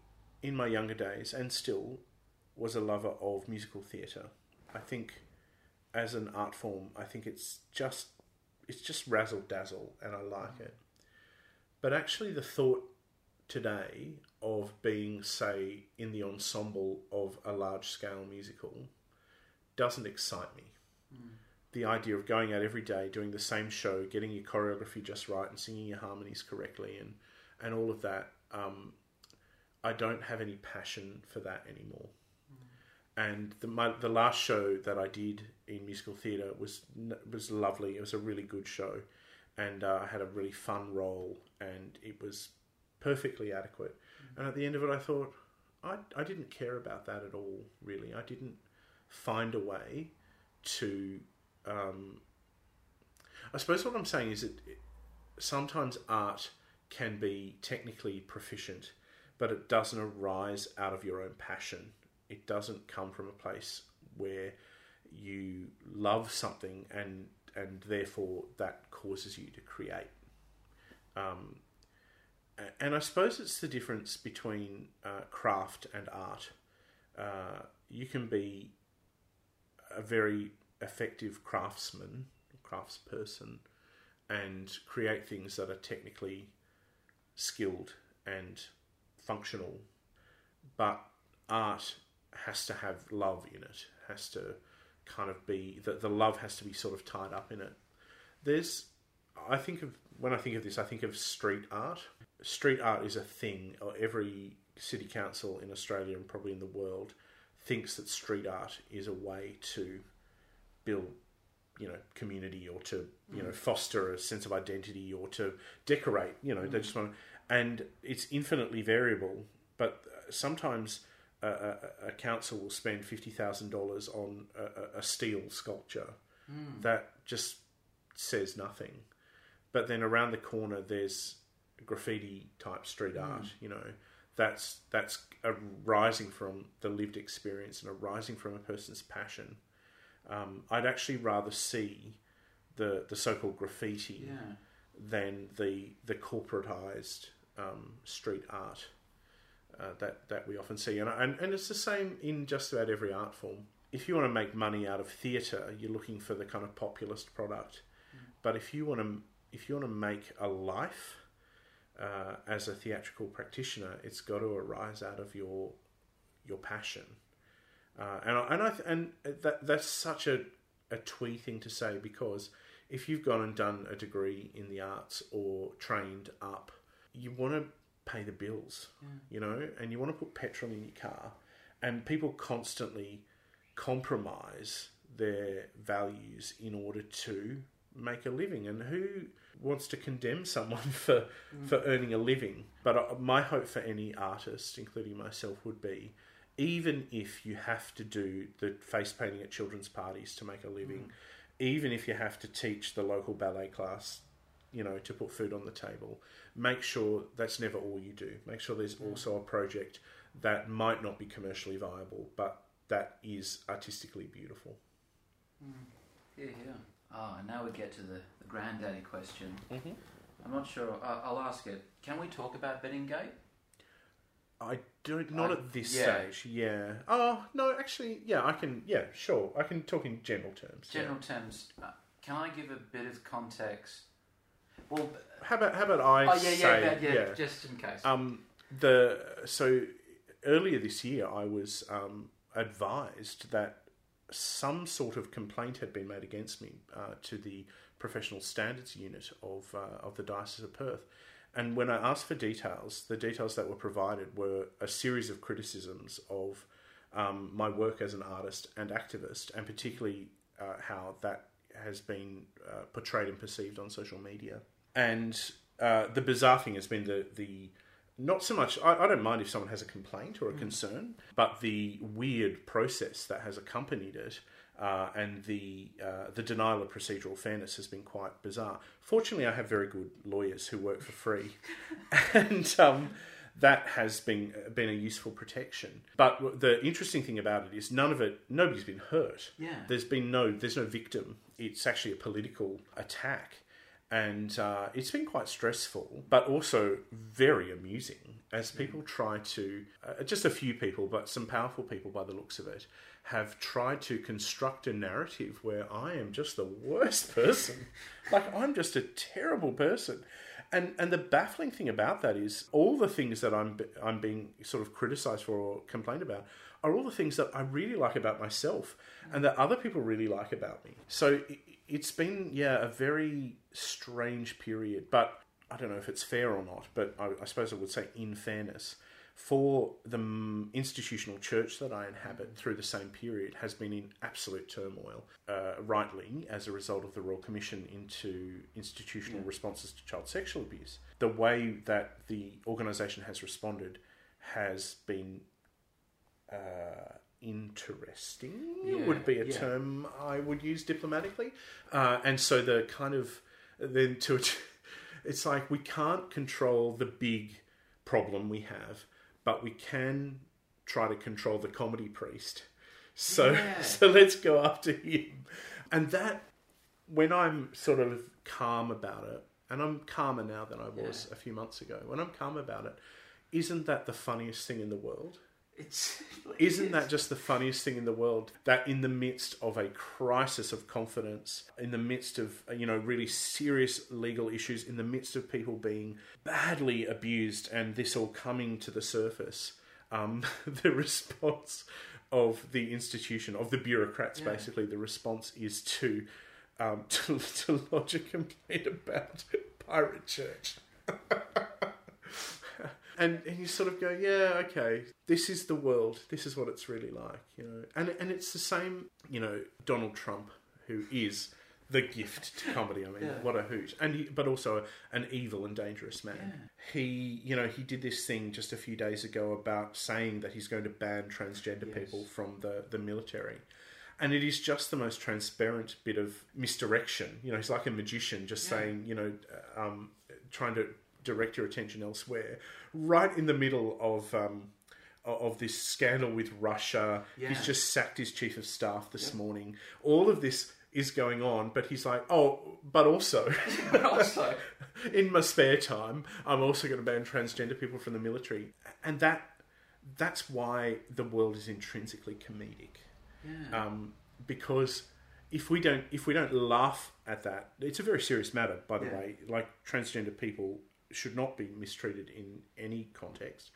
in my younger days, and still, was a lover of musical theatre. I think, as an art form, I think it's just it's just razzle dazzle, and I like mm-hmm. it. But actually, the thought today of being, say, in the ensemble of a large scale musical doesn't excite me. The idea of going out every day, doing the same show, getting your choreography just right, and singing your harmonies correctly, and and all of that, um, I don't have any passion for that anymore. And the my, the last show that I did in musical theatre was was lovely. It was a really good show, and uh, I had a really fun role, and it was perfectly adequate. And at the end of it, I thought I I didn't care about that at all. Really, I didn't find a way to. Um, I suppose what I'm saying is that sometimes art can be technically proficient, but it doesn't arise out of your own passion. It doesn't come from a place where you love something and and therefore that causes you to create. Um, and I suppose it's the difference between uh, craft and art. Uh, you can be a very effective craftsman, craftsperson, and create things that are technically skilled and functional, but art has to have love in it, has to kind of be that the love has to be sort of tied up in it. There's, I think of when I think of this, I think of street art. Street art is a thing. Every city council in Australia and probably in the world thinks that street art is a way to build you know community or to you know mm. foster a sense of identity or to decorate you know they mm. just want and it's infinitely variable but uh, sometimes a, a, a council will spend fifty thousand dollars on a, a steel sculpture. Mm. That just says nothing. But then around the corner, there's graffiti type street art. You know, that's that's arising from the lived experience and arising from a person's passion. Um, I'd actually rather see the the so-called graffiti Yeah. than the the corporatized um, street art uh, that that we often see, and, and and it's the same in just about every art form. If you want to make money out of theatre, you're looking for the kind of populist product. But if you want to if you want to make a life uh, as a theatrical practitioner, it's got to arise out of your your passion. Uh, and I, and I and that that's such a a twee thing to say because if you've gone and done a degree in the arts or trained up, you want to pay the bills, you know, and you want to put petrol in your car, and people constantly compromise their values in order to make a living. And who wants to condemn someone for for earning a living? But uh, my hope for any artist, including myself, would be even if you have to do the face painting at children's parties to make a living, even if you have to teach the local ballet class, you know, to put food on the table, make sure that's never all you do. Make sure there's mm. also a project that might not be commercially viable, but that is artistically beautiful. Mm. Yeah, yeah. Oh, and now we get to the, the granddaddy question. Mhm. I'm not sure. I, I'll ask it. Can we talk about Bedding gate? I don't, not I- at this yeah. stage. Yeah. Oh no, actually, yeah, I can. Yeah, sure, I can talk in general terms. yeah. General terms. Uh, can I give a bit of context? Well, How about how about I oh yeah, say yeah, yeah, yeah, just in case. Um, the so earlier this year, I was um, advised that some sort of complaint had been made against me uh, to the professional standards unit of uh, of the Diocese of Perth. And when I asked for details, the details that were provided were a series of criticisms of um, my work as an artist and activist, and particularly uh, how that has been uh, portrayed and perceived on social media. And uh, the bizarre thing has been the the not so much. I, I don't mind if someone has a complaint or a concern, but the weird process that has accompanied it. Uh, and the uh, the denial of procedural fairness has been quite bizarre. Fortunately, I have very good lawyers who work for free, and um, that has been been a useful protection. But the interesting thing about it is none of it. Nobody's been hurt. Yeah. There's been no. There's no victim. It's actually a political attack, and uh, it's been quite stressful, but also very amusing as people try to. Uh, just a few people, but some powerful people, by the looks of it, have tried to construct a narrative where I am just the worst person. like I'm just a terrible person. And and the baffling thing about that is all the things that I'm I'm being sort of criticized for or complained about are all the things that I really like about myself and that other people really like about me. So it, it's been yeah a very strange period, but I don't know if it's fair or not. But I, I suppose I would say in fairness. For the institutional church that I inhabit through the same period has been in absolute turmoil, uh, rightly as a result of the Royal Commission into institutional responses to child sexual abuse. The way that the organisation has responded has been uh, interesting. Yeah, would be a yeah. term I would use diplomatically, uh, and so the kind of then to it's like we can't control the big problem we have, but we can try to control the comedy priest. So Yeah. so let's go after him, and that when I'm sort of calm about it, and I'm calmer now than I was a few months ago. When I'm calm about it, isn't that the funniest thing in the world? It's Isn't that just the funniest thing in the world? That in the midst of a crisis of confidence, in the midst of you know really serious legal issues, in the midst of people being badly abused, and this all coming to the surface, um, the response of the institution of the bureaucrats, Yeah. basically, the response is to um, to, to lodge a complaint about pirate church. And and you sort of go, yeah, okay, this is the world. This is what it's really like, you know. And and it's the same, you know, Donald Trump, who is the gift to comedy. I mean, Yeah. what a hoot! And he, but also an evil and dangerous man. He, you know, he did this thing just a few days ago about saying that he's going to ban transgender Yes. people from the the military. And it is just the most transparent bit of misdirection. You know, he's like a magician, just Yeah. saying, you know, um, trying to direct your attention elsewhere. Right in the middle of um, of this scandal with Russia, Yeah. he's just sacked his chief of staff this morning. All of this is going on, but he's like, oh, but also, But also, in my spare time, I'm also going to ban transgender people from the military, and that that's why the world is intrinsically comedic yeah. um, because if we don't if we don't laugh at that, it's a very serious matter. By the Yeah. way, like transgender people should not be mistreated in any context.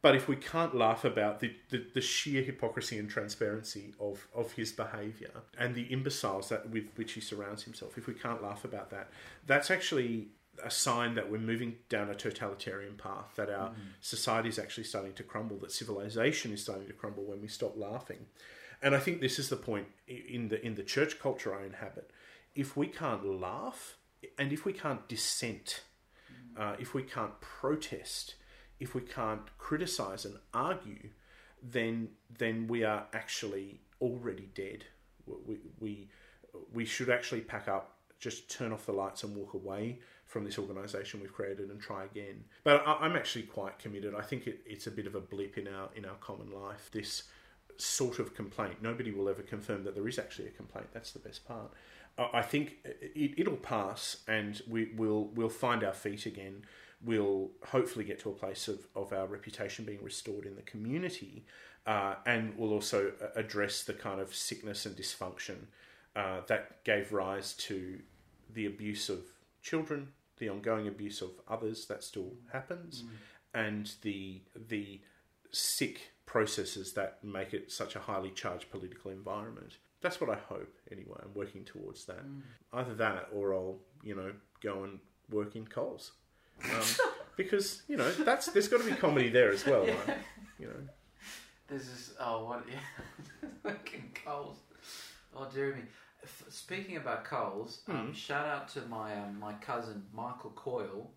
But if we can't laugh about the, the, the sheer hypocrisy and transparency of, of his behaviour and the imbeciles that with which he surrounds himself, if we can't laugh about that, that's actually a sign that we're moving down a totalitarian path, that our mm. society is actually starting to crumble, that civilization is starting to crumble when we stop laughing. And I think this is the point in the in the church culture I inhabit. If we can't laugh, and if we can't dissent, uh, if we can't protest, if we can't criticize and argue, then then we are actually already dead. We we we should actually pack up, just turn off the lights and walk away from this organisation we've created and try again. But I, I'm actually quite committed. I think it, it's a bit of a blip in our in our common life. This sort of complaint. Nobody will ever confirm that there is actually a complaint. That's the best part. I I think it, it'll pass, and we will we'll find our feet again. We'll hopefully get to a place of, of our reputation being restored in the community, uh, and we'll also address the kind of sickness and dysfunction uh, that gave rise to the abuse of children, the ongoing abuse of others that still happens, and the the sick processes that make it such a highly charged political environment. That's what I hope anyway. I'm working towards that. Either that or I'll, you know, go and work in Coles. Um, because, you know, that's there's got to be comedy there as well, right? You know. This is oh what yeah, fucking Coles. Oh dear me. F- Speaking about Coles, um, shout out to my um, my cousin Michael Coyle,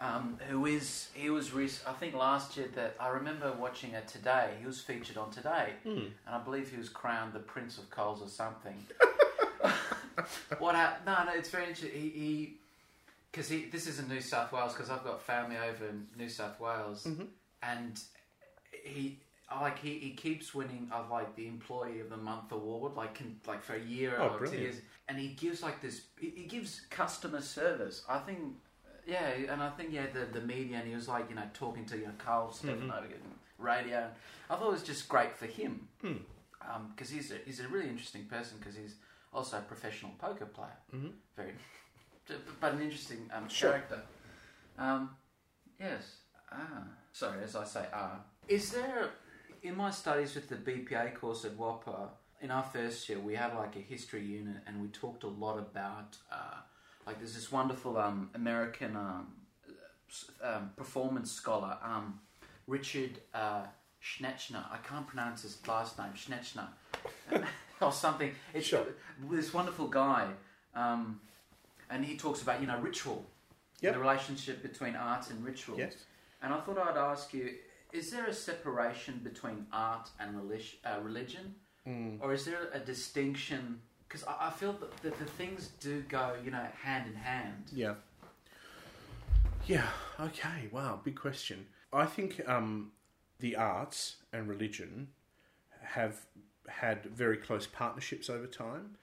um, who is he was rec- I think last year that I remember watching it today. He was featured on Today, and I believe he was crowned the Prince of Coles or something. what? hap- no, no, it's very interesting. He. because he, this is in New South Wales, because I've got family over in New South Wales, and he like he, he keeps winning of like the employee of the month award like can, like for a year Oh, or two years and he gives like this he, he gives customer service i think yeah and i think yeah the, the media and he was like you know talking to you know carl Stefano and radio. I thought it was just great for him. Because he's a, he's a really interesting person because he's also a professional poker player. Mhm. very but an interesting um, Sure. character. Um, yes. Ah. Sorry as i say ah. Is there in my studies with the BPA course at WAAPA, in our first year, we had like a history unit and we talked a lot about, uh, like, there's this wonderful um, American um, um, performance scholar, um, Richard uh, Schnechner. I can't pronounce his last name, Schnechner. or something. It's Sure. this wonderful guy, um, and he talks about, you know, ritual. Yep. The relationship between art and ritual. Yes. And I thought I'd ask you: Is there a separation between art and uh, religion, Mm. or is there a distinction? Because I, I feel that, that the things do go, you know, hand in hand. Yeah. Yeah. Okay. Wow. Big question. I think um, the arts and religion have had very close partnerships over time,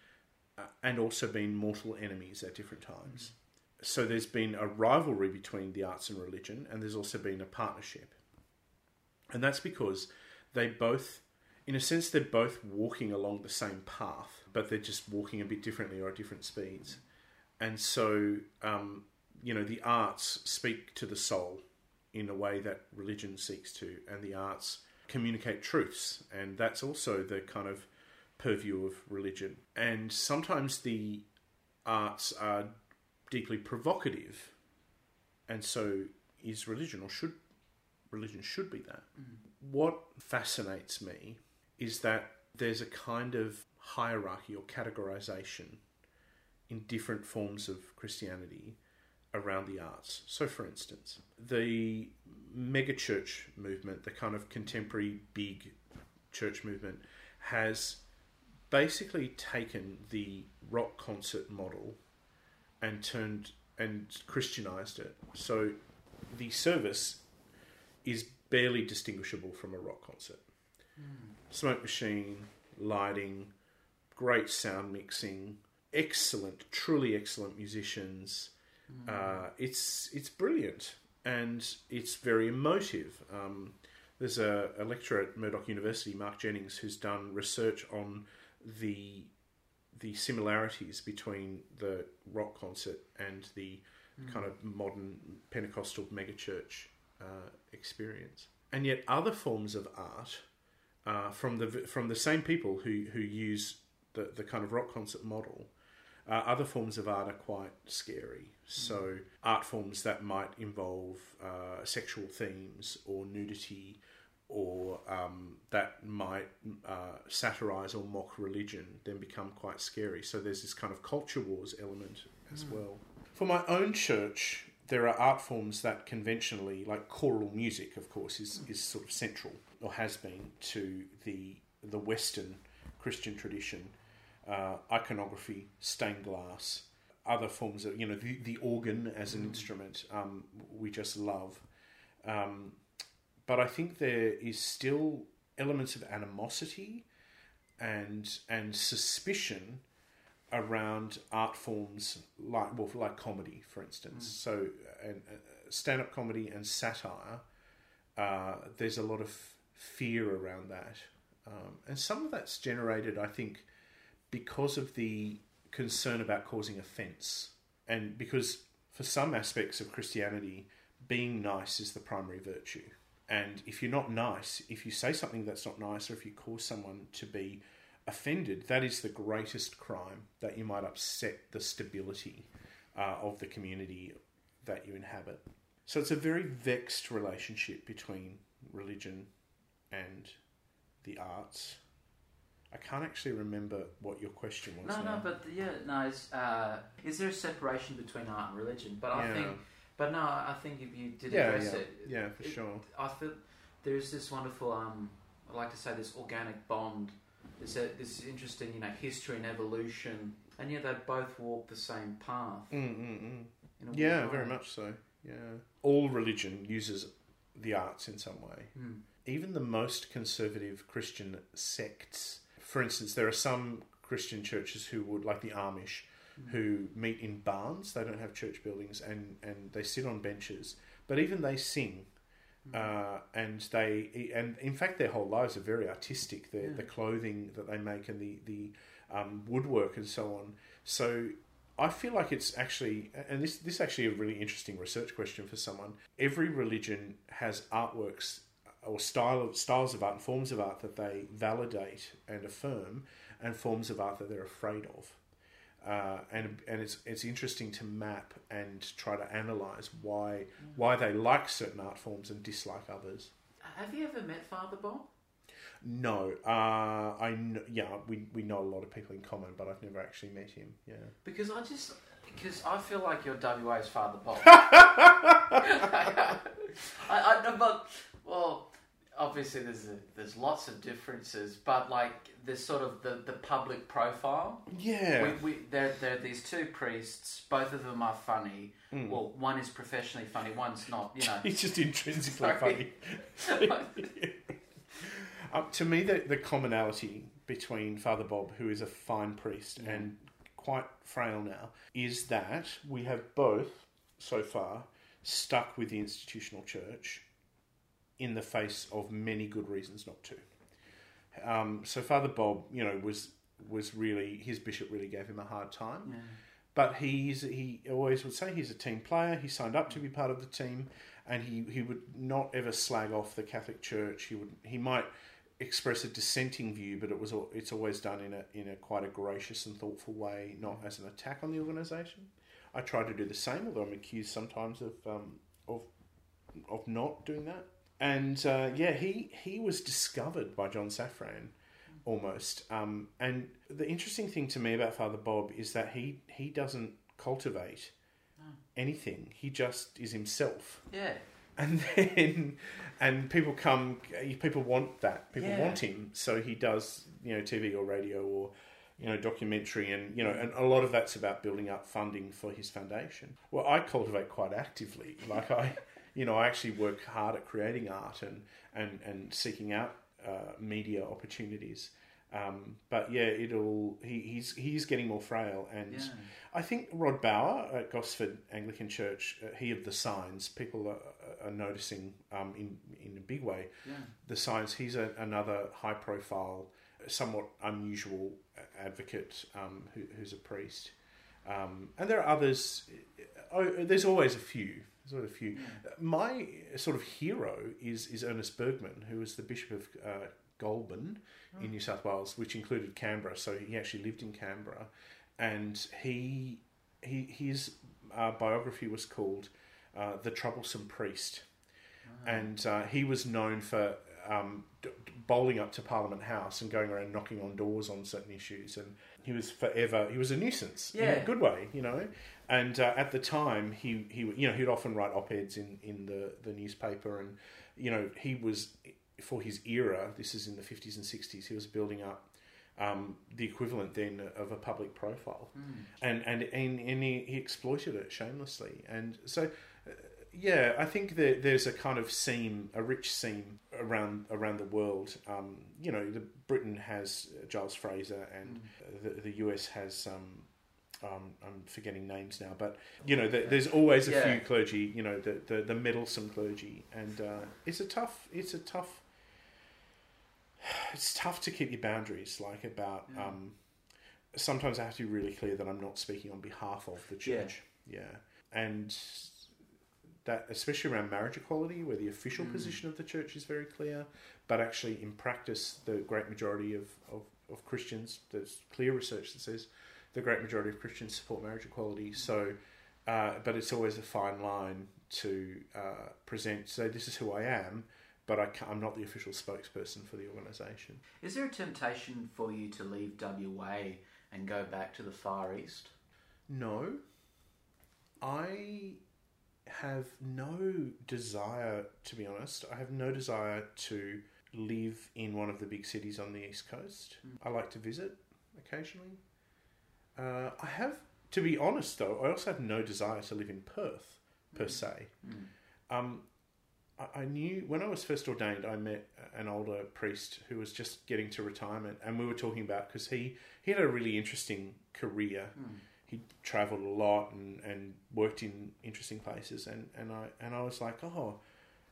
uh, and also been mortal enemies at different times. So there's been a rivalry between the arts and religion, and there's also been a partnership, and that's because they both. In a sense, they're both walking along the same path, but they're just walking a bit differently or at different speeds. And so, um, you know, the arts speak to the soul in a way that religion seeks to, and the arts communicate truths, and that's also the kind of purview of religion. And sometimes the arts are deeply provocative, and so is religion, or should religion should be that. What fascinates me is that there's a kind of hierarchy or categorization in different forms of Christianity around the arts. So, for instance, the megachurch movement, the kind of contemporary big church movement, has basically taken the rock concert model and turned and Christianized it. So the service is barely distinguishable from a rock concert. Hmm. Smoke machine, lighting, great sound mixing, excellent, truly excellent musicians. Uh, it's it's brilliant and it's very emotive. Um, there's a, a lecturer at Murdoch University, Mark Jennings, who's done research on the the similarities between the rock concert and the kind of modern Pentecostal megachurch uh, experience. And yet, other forms of art uh, from the from the same people who who use the the kind of rock concert model. Uh, other forms of art are quite scary. So, art forms that might involve uh, sexual themes or nudity, or um, that might uh, satirize or mock religion, then become quite scary. So, there's this kind of culture wars element as well. For my own church, there are art forms that conventionally, like choral music, of course, is, is sort of central or has been to the the Western Christian tradition. Uh, iconography, stained glass, other forms of you know the, the organ as an instrument, um, we just love. Um, but I think there is still elements of animosity and and suspicion around art forms like well like comedy for instance so and uh, stand-up comedy and satire uh, there's a lot of fear around that. Um, and some of that's generated i think because of the concern about causing offense and because for some aspects of christianity being nice is the primary virtue. And if you're not nice if you say something that's not nice or if you cause someone to be offended, that is the greatest crime that you might upset the stability uh, of the community that you inhabit. So it's a very vexed relationship between religion and the arts. I can't actually remember what your question was. No, now. no, but yeah, no. It's, uh, is there a separation between art and religion? But I Yeah. think, but no, I think if you did yeah, address yeah, it, yeah, for it- sure. I feel there's this wonderful, um, I like to say this organic bond. There's a, this interesting, you know, history and evolution, and yet they both walk the same path. Mm, mm, mm. Yeah, weird very much so. Yeah, all religion uses the arts in some way. Mm. even the most conservative Christian sects. For instance, there are some Christian churches who would, like the Amish, who meet in barns. They don't have church buildings, and and they sit on benches. But even they sing, uh, and they and in fact their whole lives are very artistic. The Yeah. the clothing that they make and the the um, woodwork and so on. So. I feel like it's actually, and this this is actually a really interesting research question for someone. Every religion has artworks or style of, styles of art and forms of art that they validate and affirm, and forms of art that they're afraid of. Uh, and and it's it's interesting to map and try to analyze why why they like certain art forms and dislike others. Have you ever met Father Bob? No, uh, I kn- yeah we we know a lot of people in common, but I've never actually met him. Yeah. Because I just because I feel like you're WA's Father Bob. I, I but well, obviously there's a, there's lots of differences, but like there's sort of the, the public profile. Yeah. We, we there there are these two priests. Both of them are funny. Hmm. Well, one is professionally funny. One's not. You know. He's just intrinsically funny. Uh, to me, the, the commonality between Father Bob, who is a fine priest Yeah. and quite frail now, is that we have both, so far, stuck with the institutional church in the face of many good reasons not to. Um, so Father Bob, you know, was was really his bishop really gave him a hard time. Yeah. But he's he always would say he's a team player. He signed up to be part of the team, and he, he would not ever slag off the Catholic Church. He would he might express a dissenting view, but it was it's always done in a in a quite a gracious and thoughtful way, not as an attack on the organisation. I try to do the same, although I'm accused sometimes of um, of of not doing that. And uh, yeah, he he was discovered by John Safran almost. Um, and the interesting thing to me about Father Bob is that he he doesn't cultivate anything. He just is himself. Yeah. And then, and people come, people want that. People Yeah. want him, so he does, you know, TV or radio or, you know, documentary, and you know, and a lot of that's about building up funding for his foundation. Well, I cultivate quite actively. Like I, you know, I actually work hard at creating art and and and seeking out uh, media opportunities. Um, but yeah, it'll he, he's he's getting more frail, and Yeah. I think Rod Bower at Gosford Anglican Church, uh, he of the signs, people are, are noticing um, in in a big way Yeah. the signs. He's a, another high profile, somewhat unusual advocate um, who, who's a priest, um, and there are others. Oh, there's always a few. Always a few. My sort of hero is is Ernest Burgmann, who was the Bishop of uh, Goulburn in New South Wales, which included Canberra. So he actually lived in Canberra, and he he his uh, biography was called uh, "The Troublesome Priest," and uh, he was known for um, d- bowling up to Parliament House and going around knocking on doors on certain issues, and he was forever he was a nuisance in Yeah. a good way, you know. And uh, at the time, he he you know he'd often write op eds in in the the newspaper, and you know he was for his era. This is in the fifties and sixties. He was building up um, the equivalent then of a public profile, and and and, and he, he exploited it shamelessly. And so, uh, yeah, I think that there's a kind of seam, a rich seam around around the world. Um, you know, the, Britain has Giles Fraser, and the, the US has. Um, um, I'm forgetting names now, but you know, the, there's always a Yeah. few clergy. You know, the the, the meddlesome clergy, and uh, it's a tough, it's a tough, it's tough to keep your boundaries. Like about, um, sometimes I have to be really clear that I'm not speaking on behalf of the church. Yeah, and that especially around marriage equality, where the official position of the church is very clear, but actually in practice, the great majority of, of, of Christians, there's clear research that says the great majority of Christians support marriage equality. So, uh, but it's always a fine line to uh, present. So this is who I am, but I I'm not the official spokesperson for the organisation. Is there a temptation for you to leave WA and go back to the Far East? No, I have no desire, to be honest. I have no desire to live in one of the big cities on the east coast. I like to visit occasionally. Uh, I have, to be honest, though, I also have no desire to live in Perth per se. Um, I, I knew when I was first ordained, I met an older priest who was just getting to retirement, and we were talking about because he he had a really interesting career. He travelled a lot and, and worked in interesting places, and, and I and I was like, oh,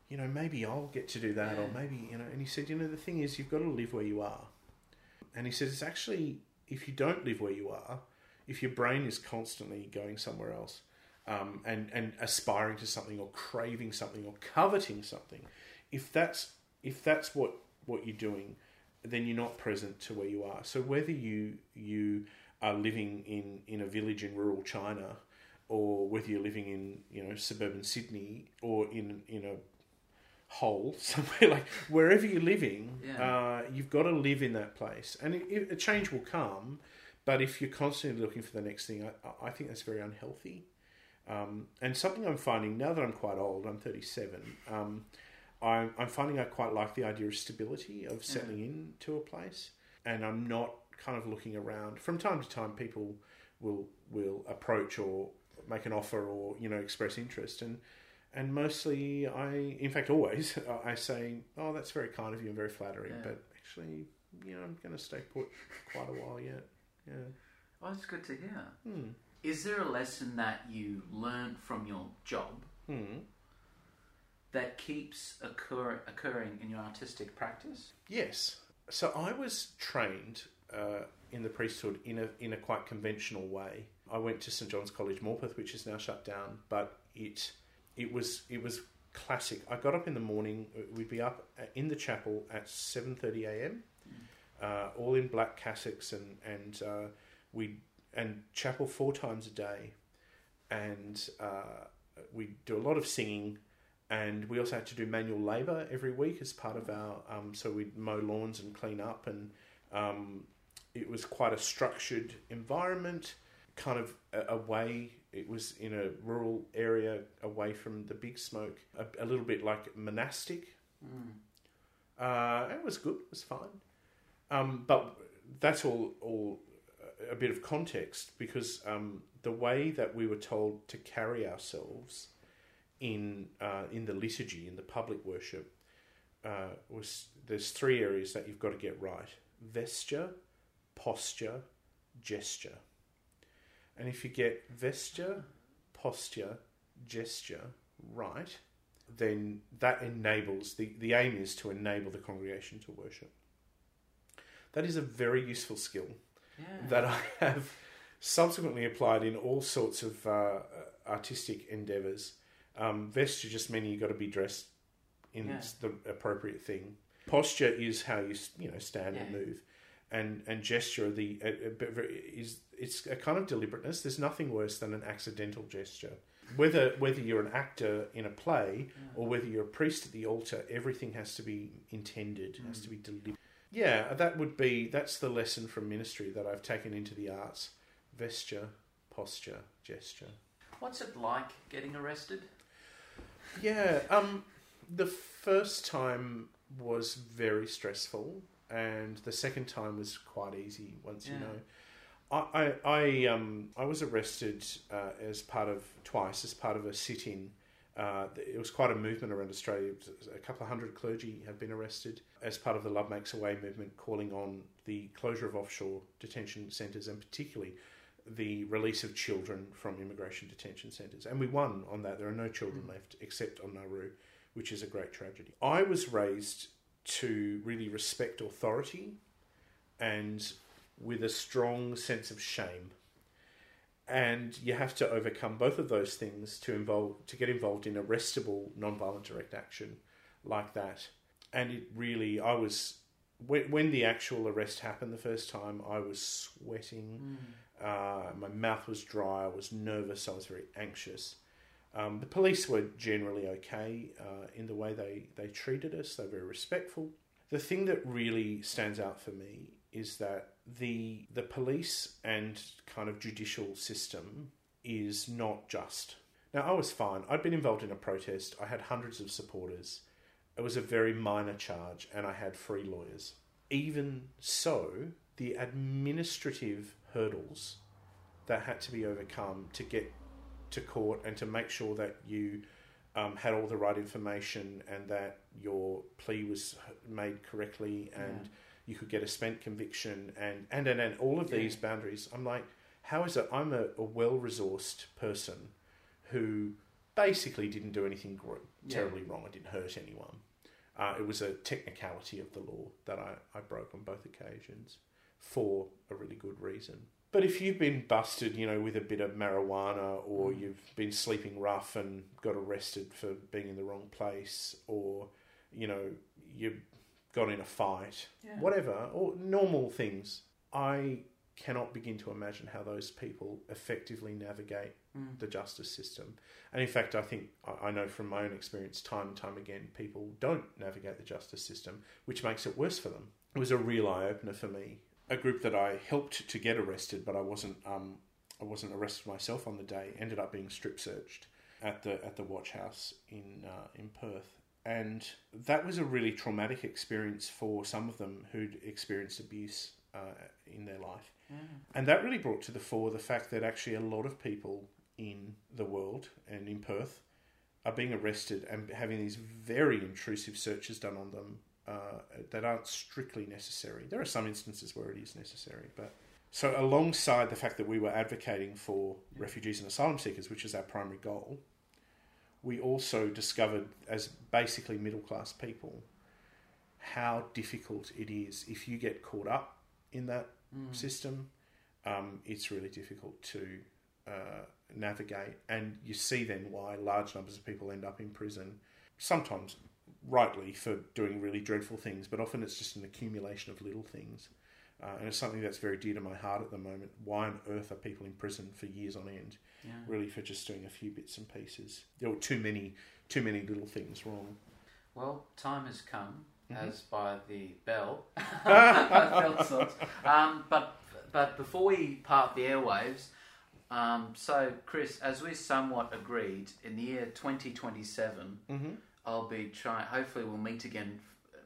you know, maybe I'll get to do that, or maybe you know. And he said, you know, the thing is, you've got to live where you are. And he said, it's actually if you don't live where you are, if your brain is constantly going somewhere else, um, and and aspiring to something or craving something or coveting something, if that's if that's what what you're doing, then you're not present to where you are. So whether you you are living in in a village in rural China, or whether you're living in you know suburban Sydney or in in a hole somewhere like wherever you're living, Yeah. uh, you've got to live in that place, and it, it, a change will come. But if you're constantly looking for the next thing, I, I think that's very unhealthy. Um, and something I'm finding now that I'm quite old, I'm 37. Um, I'm, I'm finding I quite like the idea of stability of settling into a place, and I'm not kind of looking around. From time to time, people will will approach or make an offer or you know express interest, and and mostly I, in fact, always I say, oh, that's very kind of you and very flattering, Yeah. but actually, you know, I'm going to stay put quite a while yet. Yeah. Oh, that's good to hear. Hmm. Is there a lesson that you learned from your job Hmm. that keeps occur- occurring in your artistic practice? Yes. So I was trained uh, in the priesthood in a in a quite conventional way. I went to St John's College Morpeth, which is now shut down, but it it was it was classic. I got up in the morning. We'd be up in the chapel at seven thirty a.m. Uh, all in black cassocks, and and uh, we and chapel four times a day, and uh, we do a lot of singing and we also had to do manual labour every week as part of our. Um, so we'd mow lawns and clean up and Um, it was quite a structured environment, kind of away. It was in a rural area, away from the big smoke, a, a little bit like monastic. Uh, it was good. It was fine. Um, but that's all, all a bit of context because um, the way that we were told to carry ourselves in uh, in the liturgy, in the public worship, uh, was there's three areas that you've got to get right: vesture, posture, gesture. And if you get vesture, posture, gesture right, then that enables the, the aim is to enable the congregation to worship. That is a very useful skill Yeah. that I have subsequently applied in all sorts of uh, artistic endeavours. Um, vesture just meaning you've got to be dressed in Yeah. the appropriate thing. Posture is how you you know stand and move, and and gesture the uh, uh, is it's a kind of deliberateness. There's nothing worse than an accidental gesture. Whether whether you're an actor in a play or whether you're a priest at the altar, everything has to be intended, has to be deliberate. Yeah, that would be that's the lesson from ministry that I've taken into the arts: vesture, posture, gesture. What's it like getting arrested? Yeah, um, the first time was very stressful, and the second time was quite easy once you know. I, I, I, um, I was arrested uh, as part of twice as part of a sit-in. Uh, it was quite a movement around Australia. A couple of hundred clergy have been arrested as part of the Love Makes a Way movement, calling on the closure of offshore detention centres and particularly the release of children from immigration detention centres. And we won on that. There are no children left except on Nauru, which is a great tragedy. I was raised to really respect authority and with a strong sense of shame. And you have to overcome both of those things to involve to get involved in arrestable nonviolent direct action like that. And it really, I was when, when the actual arrest happened the first time, I was sweating. Uh, my mouth was dry. I was nervous. I was very anxious. Um, the police were generally okay uh, in the way they, they treated us. They were very respectful. The thing that really stands out for me is that the the police and kind of judicial system is not just. Now I was fine. I'd been involved in a protest. I had hundreds of supporters. It was a very minor charge, and I had free lawyers. Even so, the administrative hurdles that had to be overcome to get to court and to make sure that you um, had all the right information and that your plea was made correctly and Yeah. You could get a spent conviction and and and, and all of these boundaries. I'm like, how is it? I'm a, a well resourced person who basically didn't do anything gr- Yeah. terribly wrong. I didn't hurt anyone. Uh, it was a technicality of the law that I, I broke on both occasions for a really good reason. But if you've been busted, you know, with a bit of marijuana, or Mm. you've been sleeping rough and got arrested for being in the wrong place, or you know, you got in a fight, Yeah. whatever, or normal things, I cannot begin to imagine how those people effectively navigate Mm. the justice system. And in fact, I think I know from my own experience, time and time again, people don't navigate the justice system, which makes it worse for them. It was a real eye opener for me. A group that I helped to get arrested, but I wasn't. Um, I wasn't arrested myself on the day. Ended up being strip searched at the at the watch house in uh, in Perth, and that was a really traumatic experience for some of them who'd experienced abuse uh, in their life. Yeah. And that really brought to the fore the fact that actually a lot of people in the world and in Perth are being arrested and having these very intrusive searches done on them uh, that aren't strictly necessary. There are some instances where it is necessary, but so alongside the fact that we were advocating for refugees and asylum seekers, which is our primary goal, we also discovered as basically middle class people how difficult it is if you get caught up in that Mm. system. Um, it's really difficult to uh, navigate, and you see then why large numbers of people end up in prison. Sometimes rightly for doing really dreadful things, but often it's just an accumulation of little things. Uh, and it's something that's very dear to my heart at the moment. Why on earth are people in prison for years on end, Yeah. really for just doing a few bits and pieces? There were too many, too many little things wrong. Well, time has come, Mhm. as by the bell. Um, but but before we part the airwaves, um, so Chris, as we somewhat agreed, in the year 2027, Mm-hmm. I'll be trying. Hopefully, we'll meet again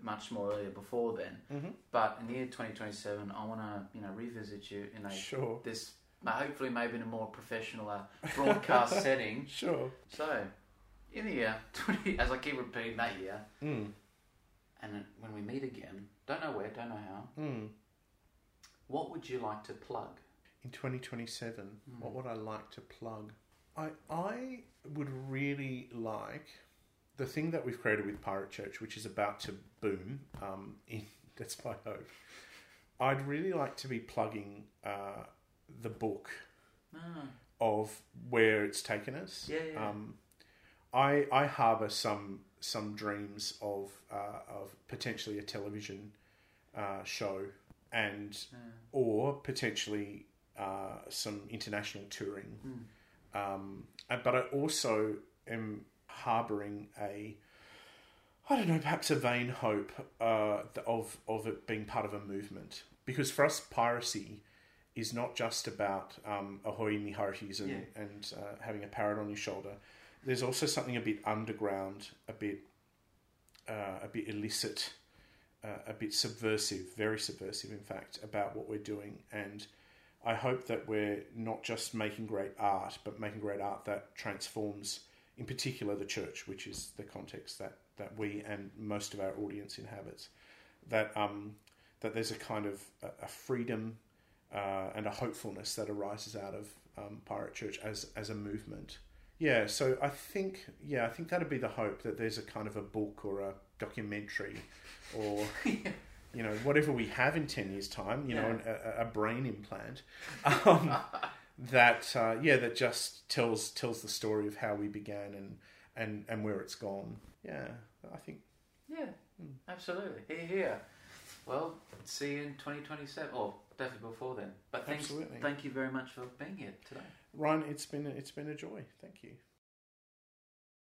much more earlier before then. Mm-hmm. But in the year 2027, I want to you know revisit you in a Sure. this hopefully maybe in a more professional uh, broadcast setting. Sure. So, in the year 20, as I keep repeating that year, Mm. and when we meet again, don't know where, don't know how, Mm. what would you like to plug? In 2027, Mm. what would I like to plug? I I would really like the thing that we've created with Pirate Church, which is about to boom. Um, in, that's my hope. I'd really like to be plugging uh, the book Ah, of where it's taken us. Yeah, yeah. Um, I I harbour some some dreams of uh, of potentially a television uh, show and yeah. or potentially uh, some international touring. Mm. Um, uh, but I also am harbouring a, I don't know, perhaps a vain hope uh, of of it being part of a movement. Because for us, piracy is not just about um, ahoy me hearties and, Yeah. and uh, having a parrot on your shoulder. There's also something a bit underground, a bit uh, a bit illicit, uh, a bit subversive, very subversive, in fact, about what we're doing. And I hope that we're not just making great art, but making great art that transforms, in particular, the church, which is the context that, that we and most of our audience inhabits. That um, that there's a kind of a, a freedom uh, and a hopefulness that arises out of um, Pirate Church as as a movement. Yeah, so I think yeah, I think that'd be the hope that there's a kind of a book or a documentary or you know whatever we have in ten years' time, you know, Yeah. an, a, a brain implant um, that uh, yeah that just tells tells the story of how we began and and and where it's gone. Yeah, I think Yeah, absolutely. Here, here. Well, see you in 2027, or definitely before then. But thanks, Absolutely. thank you very much for being here today. Ryan, it's been it's been a joy. Thank you.